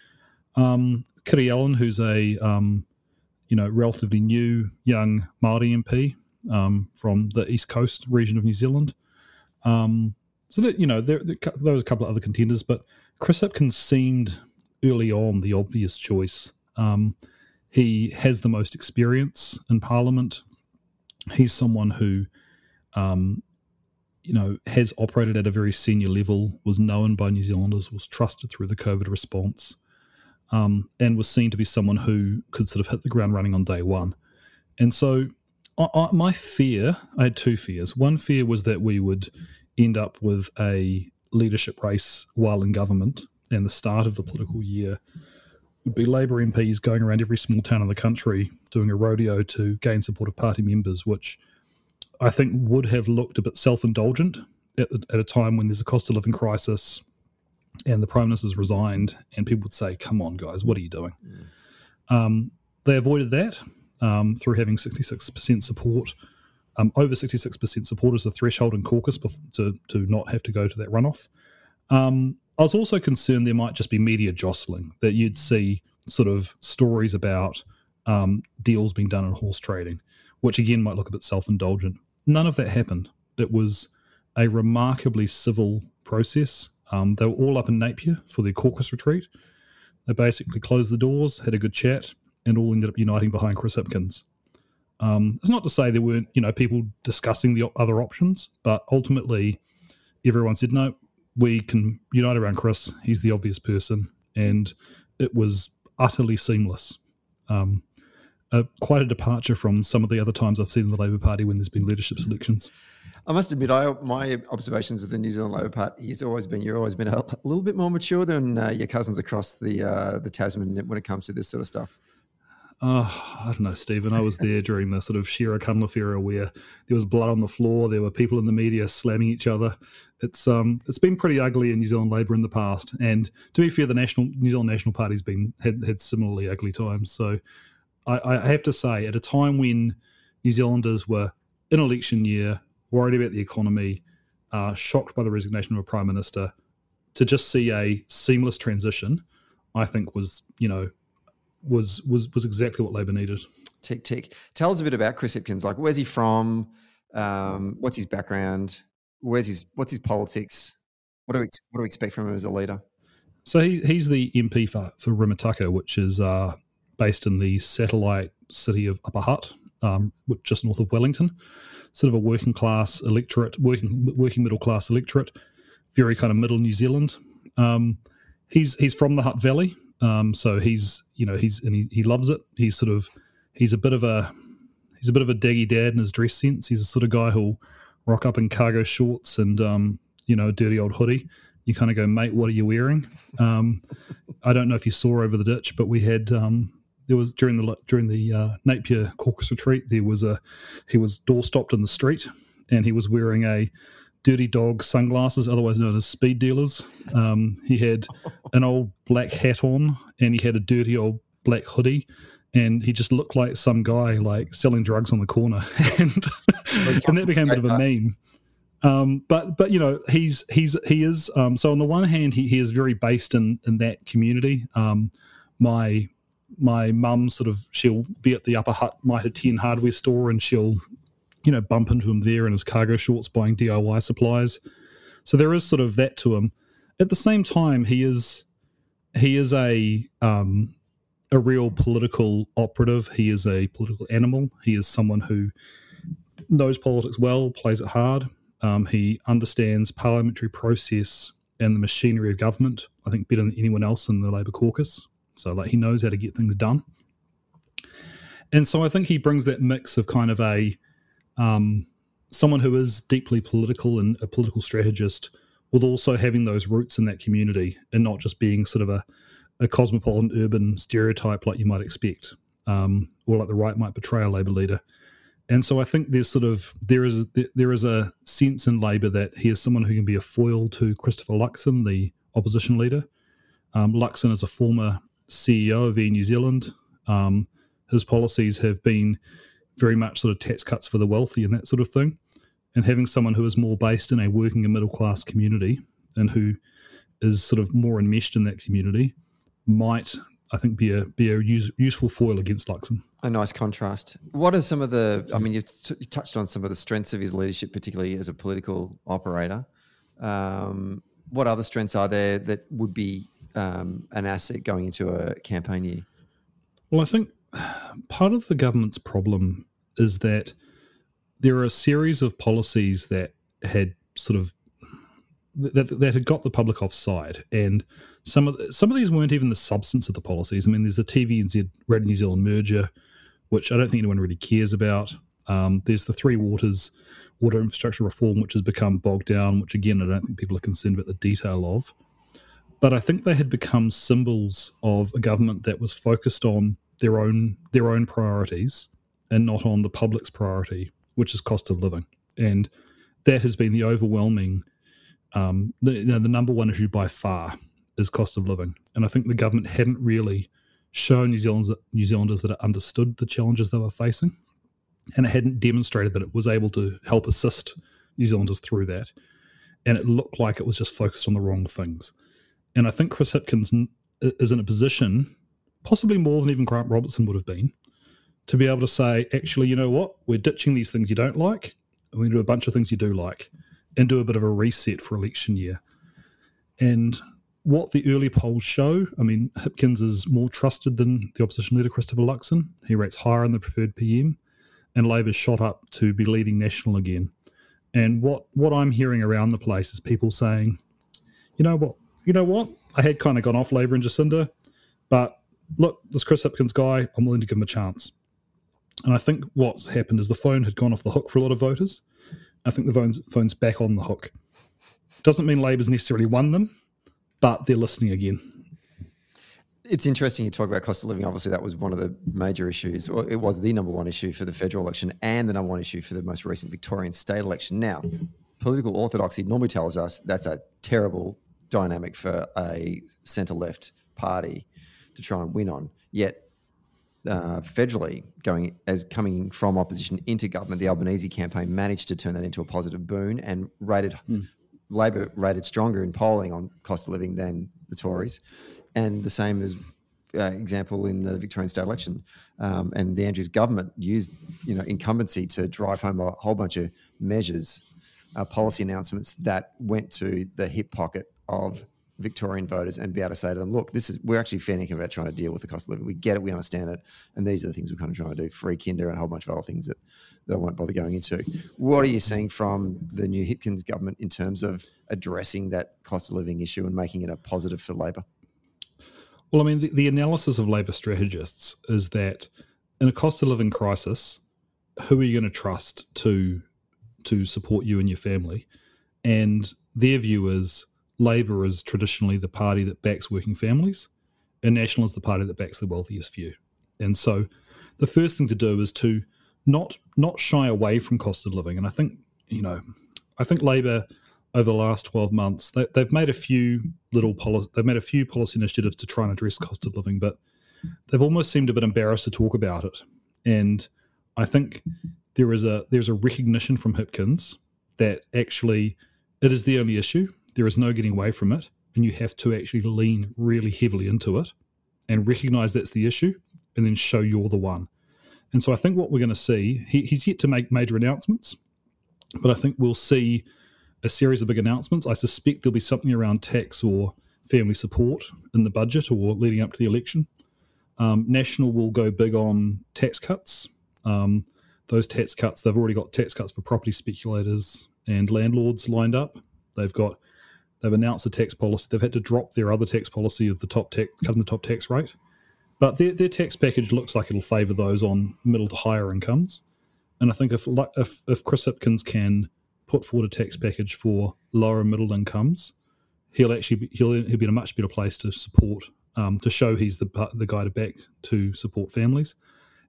Um, Kiri Allan, who's a um, you know, relatively new young Maori MP um, from the east coast region of New Zealand. Um, so that you know, there, there, there was a couple of other contenders, but Chris Hipkins seemed early on the obvious choice. Um, he has the most experience in Parliament. He's someone who, um, you know, has operated at a very senior level, was known by New Zealanders, was trusted through the COVID response um, and was seen to be someone who could sort of hit the ground running on day one. And so, I, I, my fear, I had two fears. One fear was that we would end up with a leadership race while in government, and the start of the political year would be Labour MPs going around every small town in the country doing a rodeo to gain support of party members, which I think would have looked a bit self indulgent at, at, a time when there's a cost of living crisis and the Prime Minister's resigned, and people would say, Come on, guys, what are you doing? Mm. Um, they avoided that um, through having 66% support. Um, over 66% support is the threshold in caucus to, to not have to go to that runoff. Um, I was also concerned there might just be media jostling, that you'd see sort of stories about um, deals being done in horse trading, which again might look a bit self indulgent. None of that happened. It was a remarkably civil process. Um, they were all up in Napier for their caucus retreat. They basically closed the doors, had a good chat, and all ended up uniting behind Chris Hipkins. Um, it's not to say there weren't, you know, people discussing the other options, but ultimately, everyone said, no, we can unite around Chris. He's the obvious person, and it was utterly seamless. Um, uh, quite a departure from some of the other times I've seen the Labor Party when there's been leadership selections. I must admit, I, my observations of the New Zealand Labor Party has always been you've always been a, a little bit more mature than uh, your cousins across the uh, the Tasman when it comes to this sort of stuff. Uh, I don't know, Stephen. I was there during the sort of Shearer Cunliffe era where there was blood on the floor. There were people in the media slamming each other. It's um, it's been pretty ugly in New Zealand Labour in the past. And to be fair, the national New Zealand National Party's been had, had similarly ugly times. So I, I have to say, at a time when New Zealanders were in election year, worried about the economy, uh, shocked by the resignation of a prime minister, to just see a seamless transition, I think was you know was was was exactly what Labor needed. Tick tick. Tell us a bit about Chris Hipkins. Like, where's he from? Um, what's his background? Where's his what's his politics? What do we what do we expect from him as a leader? So he, he's the MP for for which is uh, based in the satellite city of Upper Hutt, um, just north of Wellington. Sort of a working class electorate, working working middle class electorate, very kind of middle New Zealand. Um, he's he's from the Hutt Valley, um, so he's you know he's and he, he loves it. He's sort of he's a bit of a he's a bit of a daggy dad in his dress sense. He's the sort of guy who'll rock up in cargo shorts and um, you know a dirty old hoodie. You kind of go, mate, what are you wearing? Um, I don't know if you saw over the ditch, but we had um, there was during the during the uh, Napier caucus retreat there was a he was door stopped in the street and he was wearing a dirty dog sunglasses, otherwise known as speed dealers. Um, he had an old black hat on, and he had a dirty old black hoodie, and he just looked like some guy like selling drugs on the corner, and and that became a bit of a meme. Um, but but you know he's he's he is um, so on the one hand he, he is very based in in that community. Um, my my mum sort of she'll be at the Upper Hutt Mitre 10 hardware store and she'll you know, bump into him there in his cargo shorts buying DIY supplies. So there is sort of that to him. At the same time, he is he is a um, a real political operative. He is a political animal. He is someone who knows politics well, plays it hard. Um, he understands parliamentary process and the machinery of government. I think better than anyone else in the Labor caucus. So like he knows how to get things done. And so I think he brings that mix of kind of a um, someone who is deeply political and a political strategist, with also having those roots in that community and not just being sort of a, a cosmopolitan urban stereotype like you might expect, um, or like the right might portray a Labour leader. And so I think there's sort of there is there is a sense in Labor that he is someone who can be a foil to Christopher Luxon, the opposition leader. Um, Luxon is a former CEO of Air New Zealand. Um, his policies have been very much sort of tax cuts for the wealthy and that sort of thing. And having someone who is more based in a working and middle class community and who is sort of more enmeshed in that community might, I think, be a be a use, useful foil against Luxon. A nice contrast. What are some of the? I mean, you, t- you touched on some of the strengths of his leadership, particularly as a political operator. Um, what other strengths are there that would be um, an asset going into a campaign year? Well, I think part of the government's problem is that there are a series of policies that had sort of that, that had got the public offside, and some of some of these weren't even the substance of the policies. I mean, there's the TVNZ Radio New Zealand merger, which I don't think anyone really cares about. Um, there's the Three Waters water infrastructure reform, which has become bogged down, which again I don't think people are concerned about the detail of. But I think they had become symbols of a government that was focused on their own their own priorities and not on the public's priority, which is cost of living. And that has been the overwhelming, um, the, you know, the number one issue by far is cost of living. And I think the government hadn't really shown New Zealanders, New Zealanders that it understood the challenges they were facing, and it hadn't demonstrated that it was able to help assist New Zealanders through that. And it looked like it was just focused on the wrong things. And I think Chris Hipkins is in a position, possibly more than even Grant Robertson would have been, to be able to say, actually, you know what? We're ditching these things you don't like, and we do a bunch of things you do like, and do a bit of a reset for election year. And what the early polls show, I mean, Hipkins is more trusted than the opposition leader, Christopher Luxon. He rates higher in the preferred PM, and Labour's shot up to be leading national again. And what, what I'm hearing around the place is people saying, you know what, you know what, I had kind of gone off Labour and Jacinda, but look, this Chris Hipkins guy, I'm willing to give him a chance. And I think what's happened is the phone had gone off the hook for a lot of voters. I think the phone's, phone's back on the hook. Doesn't mean Labour's necessarily won them, but they're listening again. It's interesting you talk about cost of living. Obviously, that was one of the major issues, or it was the number one issue for the federal election and the number one issue for the most recent Victorian state election. Now, political orthodoxy normally tells us that's a terrible dynamic for a centre left party to try and win on. Yet, uh, federally, going as coming from opposition into government, the Albanese campaign managed to turn that into a positive boon and rated mm. Labor rated stronger in polling on cost of living than the Tories, and the same as uh, example in the Victorian state election. Um, and the Andrews government used, you know, incumbency to drive home a whole bunch of measures, uh, policy announcements that went to the hip pocket of Victorian voters and be able to say to them, look, this is we're actually fair about trying to deal with the cost of living. We get it, we understand it, and these are the things we're kind of trying to do: free kinder and a whole bunch of other things that, that I won't bother going into. What are you seeing from the new Hipkins government in terms of addressing that cost of living issue and making it a positive for Labor? Well, I mean, the, the analysis of Labor strategists is that in a cost of living crisis, who are you going to trust to to support you and your family? And their view is Labor is traditionally the party that backs working families, and National is the party that backs the wealthiest few. And so, the first thing to do is to not not shy away from cost of living. And I think you know, I think Labor over the last twelve months they, have made a few little policy they've made a few policy initiatives to try and address cost of living, but they've almost seemed a bit embarrassed to talk about it. And I think there is a there's a recognition from Hipkins that actually it is the only issue there is no getting away from it, and you have to actually lean really heavily into it and recognize that's the issue, and then show you're the one. And so I think what we're going to see, he, he's yet to make major announcements, but I think we'll see a series of big announcements. I suspect there'll be something around tax or family support in the budget or leading up to the election. Um, National will go big on tax cuts. Um, those tax cuts, they've already got tax cuts for property speculators and landlords lined up. They've got They've announced a tax policy. They've had to drop their other tax policy of the top tax, cutting the top tax rate. But their, their tax package looks like it'll favour those on middle to higher incomes. And I think if, if, if Chris Hipkins can put forward a tax package for lower and middle incomes, he'll actually be, he'll, he'll be in a much better place to support, um, to show he's the, the guy to back to support families.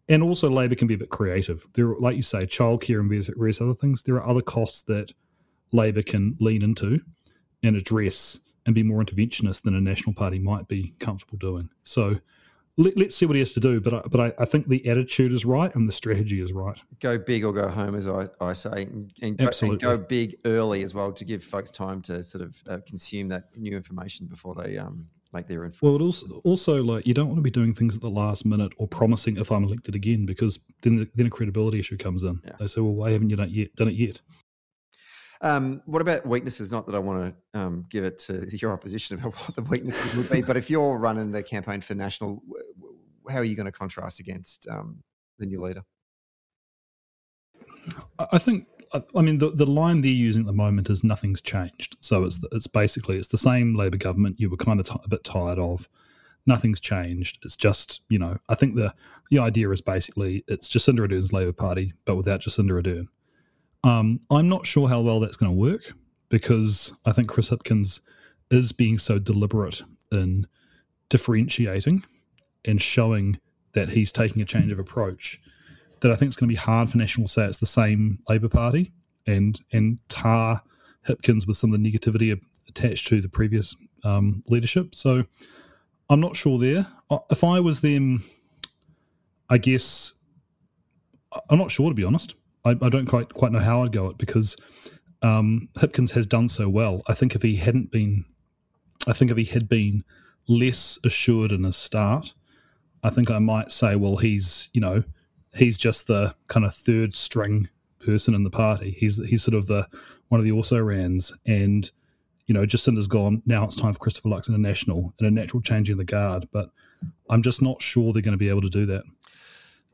And also, Labor can be a bit creative. There, like you say, childcare and various, various other things. There are other costs that Labor can lean into and address and be more interventionist than a national party might be comfortable doing. So let, us see what he has to do. But I, but I, I, think the attitude is right and the strategy is right. Go big or go home, as I, I say, and, and, go, and go, big early as well to give folks time to sort of uh, consume that new information before they um, make their influence. Well, it also, also like you don't want to be doing things at the last minute or promising if I'm elected again because then the, then a credibility issue comes in. Yeah. They say, well, why haven't you done it yet? Done it yet? Um, what about weaknesses? Not that I want to um, give it to your opposition about what the weaknesses would be, but if you're running the campaign for national, how are you going to contrast against um, the new leader? I think. I mean, the, the line they're using at the moment is nothing's changed. So it's it's basically it's the same Labor government you were kind of t- a bit tired of. Nothing's changed. It's just you know I think the the idea is basically it's Jacinda Ardern's Labor Party, but without Jacinda Ardern. Um, I'm not sure how well that's going to work because I think Chris Hipkins is being so deliberate in differentiating and showing that he's taking a change of approach that I think it's going to be hard for National to say it's the same Labor Party and and tar Hipkins with some of the negativity attached to the previous um, leadership. So I'm not sure there. If I was them, I guess I'm not sure to be honest. I, I don't quite quite know how I'd go it because um, Hipkins has done so well. I think if he hadn't been, I think if he had been less assured in his start, I think I might say, well, he's you know he's just the kind of third string person in the party. He's he's sort of the one of the also rans, and you know Jacinda's gone. Now it's time for Christopher Luxon a national and a natural change in the guard. But I'm just not sure they're going to be able to do that.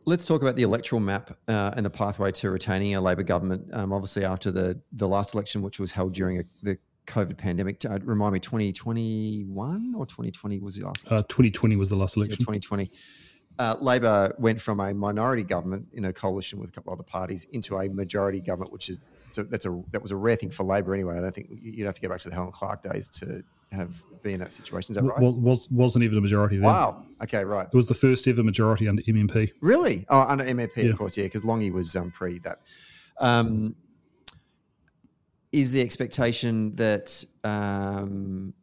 Let's talk about the electoral map uh, and the pathway to retaining a Labor government. Um, obviously, after the the last election, which was held during a, the COVID pandemic, uh, remind me, 2021 or 2020 was the last? Uh, 2020 was the last election. Yeah, 2020 uh, Labor went from a minority government in a coalition with a couple of other parties into a majority government, which is so that's a that was a rare thing for Labor anyway. I don't think you'd have to go back to the Helen Clark days to have been in that situation. Is that right? Well, was wasn't even a majority then. Wow. Okay, right. It was the first ever majority under MMP. Really? Oh, under MMP, yeah. of course, yeah, because Lange was um, pre that. Um, is the expectation that um,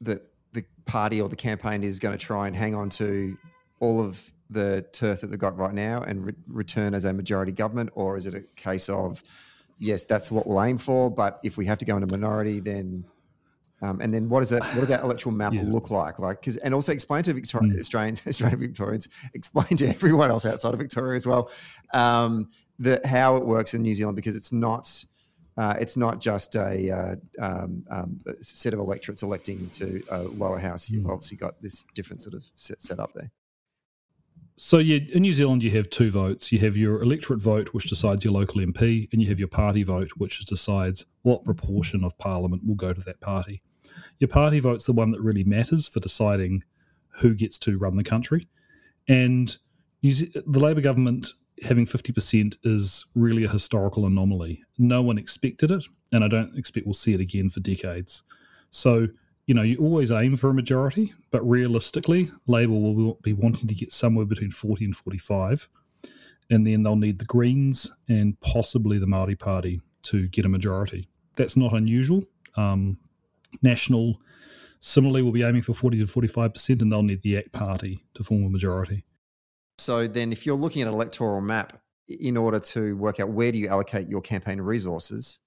that the party or the campaign is going to try and hang on to all of the turf that they've got right now and re- return as a majority government, or is it a case of yes, that's what we'll aim for, but if we have to go into minority, then um, and then what does that what does that electoral map yeah. look like? Like, because and also explain to Victoria, mm. Australians, Australian Victorians, explain to everyone else outside of Victoria as well, um, the how it works in New Zealand because it's not. Uh, it's not just a, uh, um, um, set of electorates electing to a lower house. You've mm. obviously got this different sort of set, set up there. So yeah, in New Zealand you have two votes. You have your electorate vote, which decides your local MP, and you have your party vote, which decides what proportion of Parliament will go to that party. Your party vote's the one that really matters for deciding who gets to run the country, and the Labor government having fifty percent is really a historical anomaly. No one expected it, and I don't expect we'll see it again for decades. So you know, you always aim for a majority, but realistically, Labor will be wanting to get somewhere between 40 and 45. And then they'll need the Greens and possibly the Māori Party to get a majority. That's not unusual. Um, National similarly will be aiming for 40 to 45%, and they'll need the ACT Party to form a majority. So then, if you're looking at an electoral map in order to work out where do you allocate your campaign resources,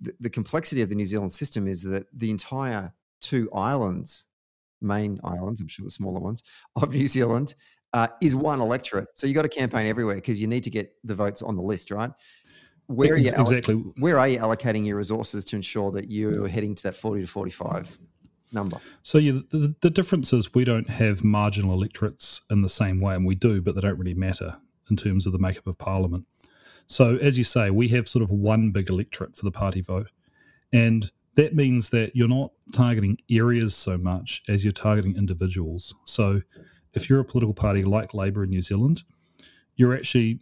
the, the complexity of the New Zealand system is that the entire two islands, main islands, I'm sure the smaller ones, of New Zealand uh, is one electorate. So you got to campaign everywhere because you need to get the votes on the list, right? Where are you exactly? Where are you allocating your resources to ensure that you're heading to that 40 to 45 number? So yeah, the, the difference is we don't have marginal electorates in the same way, and we do, but they don't really matter in terms of the makeup of parliament. So as you say, we have sort of one big electorate for the party vote, and that means that you're not targeting areas so much as you're targeting individuals. So if you're a political party like Labour in New Zealand, you're actually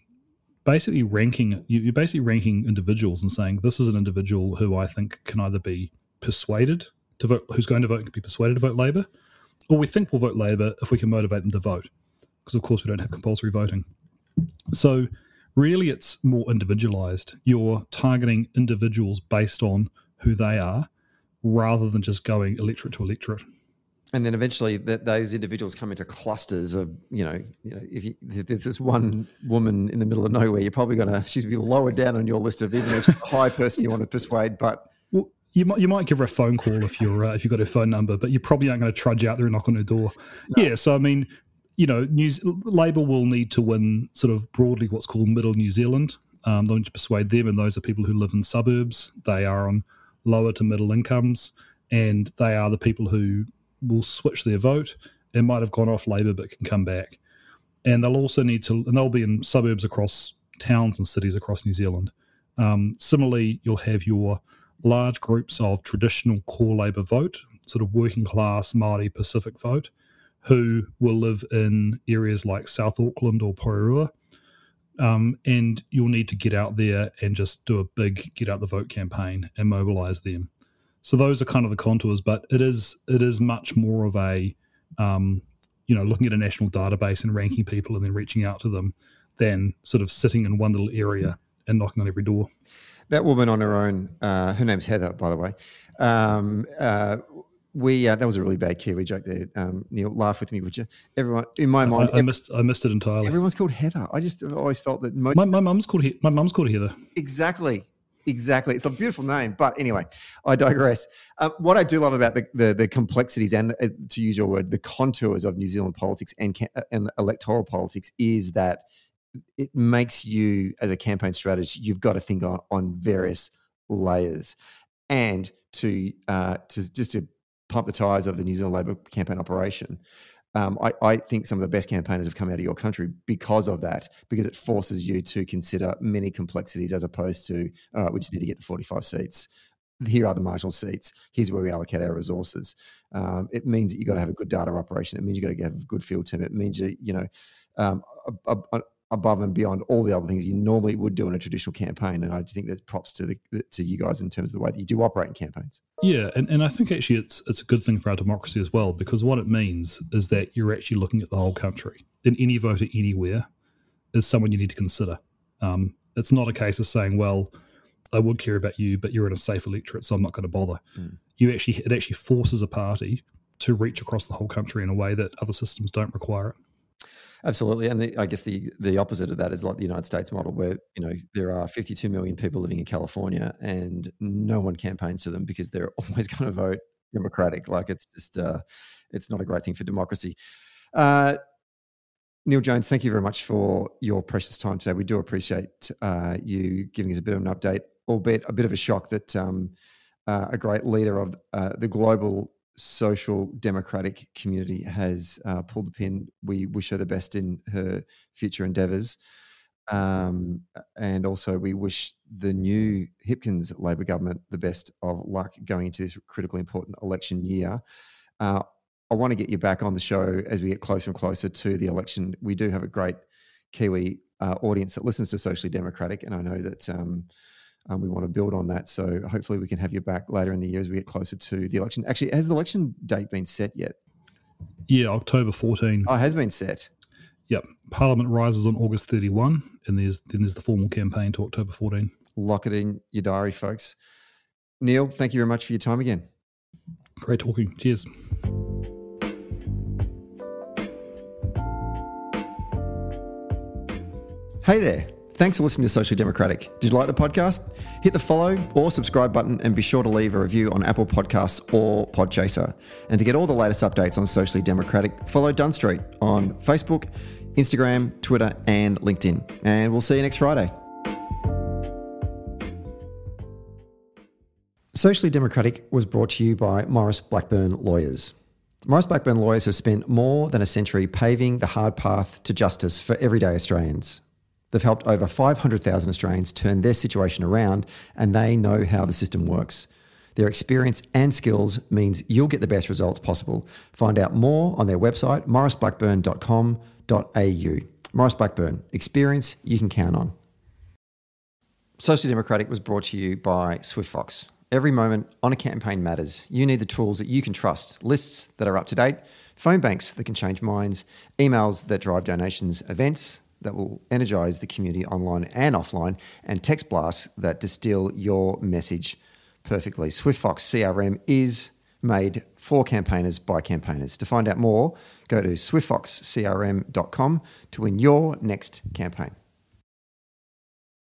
basically ranking you're basically ranking individuals and saying this is an individual who I think can either be persuaded to vote who's going to vote can be persuaded to vote Labour, or we think will vote Labour if we can motivate them to vote. Because of course we don't have compulsory voting. So really it's more individualized. You're targeting individuals based on who they are rather than just going electorate to electorate. And then eventually, that those individuals come into clusters of, you know, you know, if, you, if there's this one woman in the middle of nowhere, you're probably going to she's be lower down on your list of even a high person you want to persuade. But well, you might you might give her a phone call if you're uh, if you've got her phone number, but you probably aren't going to trudge out there and knock on her door. No. Yeah, so I mean, you know, News Labor will need to win sort of broadly what's called Middle New Zealand. Um, they'll need to persuade them, and those are people who live in suburbs. They are on lower to middle incomes, and they are the people who will switch their vote It might have gone off Labor but can come back. And they'll also need to, and they'll be in suburbs across towns and cities across New Zealand. Um, similarly, you'll have your large groups of traditional core Labor vote, sort of working class Māori Pacific vote, who will live in areas like South Auckland or Porirua um, and you'll need to get out there and just do a big get out the vote campaign and mobilize them. So those are kind of the contours, but it is it is much more of a um, you know looking at a national database and ranking people and then reaching out to them than sort of sitting in one little area and knocking on every door. That woman on her own, uh, her name's Heather, by the way. Um, uh, we uh, that was a really bad Kiwi joke there. Um, Neil, laugh with me, would you? Everyone in my mind, I, I missed I missed it entirely. Everyone's called Heather. I just always felt that most my, my mum's called he- my mum's called Heather. Exactly, exactly. It's a beautiful name, but anyway, I digress. Uh, what I do love about the the, the complexities and uh, to use your word, the contours of New Zealand politics and uh, and electoral politics is that it makes you as a campaign strategist, you've got to think on on various layers and to uh, to just to pump the tires of the New Zealand Labor campaign operation. Um, I, I, think some of the best campaigners have come out of your country because of that, because it forces you to consider many complexities as opposed to, all right, we just need to get to 45 seats. Here are the marginal seats. Here's where we allocate our resources. Um, it means that you've got to have a good data operation. It means you've got to have a good field team. It means you, you know, um, above and beyond all the other things you normally would do in a traditional campaign. And I think that's props to the to you guys in terms of the way that you do operate in campaigns. Yeah, and, and I think actually it's it's a good thing for our democracy as well because what it means is that you're actually looking at the whole country. And any voter anywhere is someone you need to consider. Um, it's not a case of saying, well, I would care about you, but you're in a safe electorate, so I'm not going to bother. Mm. You actually it actually forces a party to reach across the whole country in a way that other systems don't require it. Absolutely, and the, I guess the the opposite of that is like the United States model, where you know there are 52 million people living in California, and no one campaigns to them because they're always going to vote Democratic. Like it's just uh, it's not a great thing for democracy. Uh, Neil Jones, thank you very much for your precious time today. We do appreciate uh, you giving us a bit of an update, albeit a bit of a shock that um, uh, a great leader of uh, the global social democratic community has uh, pulled the pin. We wish her the best in her future endeavours. Um, and also, we wish the new Hipkins Labor government the best of luck going into this critically important election year. Uh, I want to get you back on the show as we get closer and closer to the election. We do have a great Kiwi uh, audience that listens to Socially Democratic, and I know that um, um, we want to build on that. So hopefully we can have you back later in the year as we get closer to the election. Actually, has the election date been set yet? Yeah, October 14. Oh, has been set. Yep. Parliament rises on August 31, and there's then there's the formal campaign to October 14. Lock it in your diary, folks. Neil, thank you very much for your time again. Great talking. Cheers. Hey there. Thanks for listening to Socially Democratic. Did you like the podcast? Hit the follow or subscribe button and be sure to leave a review on Apple Podcasts or Podchaser. And to get all the latest updates on Socially Democratic, follow Dunn Street on Facebook, Instagram, Twitter, and LinkedIn. And we'll see you next Friday. Socially Democratic was brought to you by Maurice Blackburn Lawyers. Maurice Blackburn Lawyers have spent more than a century paving the hard path to justice for everyday Australians. They've helped over 500,000 Australians turn their situation around and they know how the system works. Their experience and skills means you'll get the best results possible. Find out more on their website, mauriceblackburn.com.au. Maurice Blackburn, experience you can count on. Social Democratic was brought to you by SwiftFox. Every moment on a campaign matters. You need the tools that you can trust, lists that are up to date, phone banks that can change minds, emails that drive donations, events that will energize the community online and offline, and text blasts that distill your message perfectly. SwiftFox CRM is made for campaigners by campaigners. To find out more, go to swiftfoxcrm.com to win your next campaign.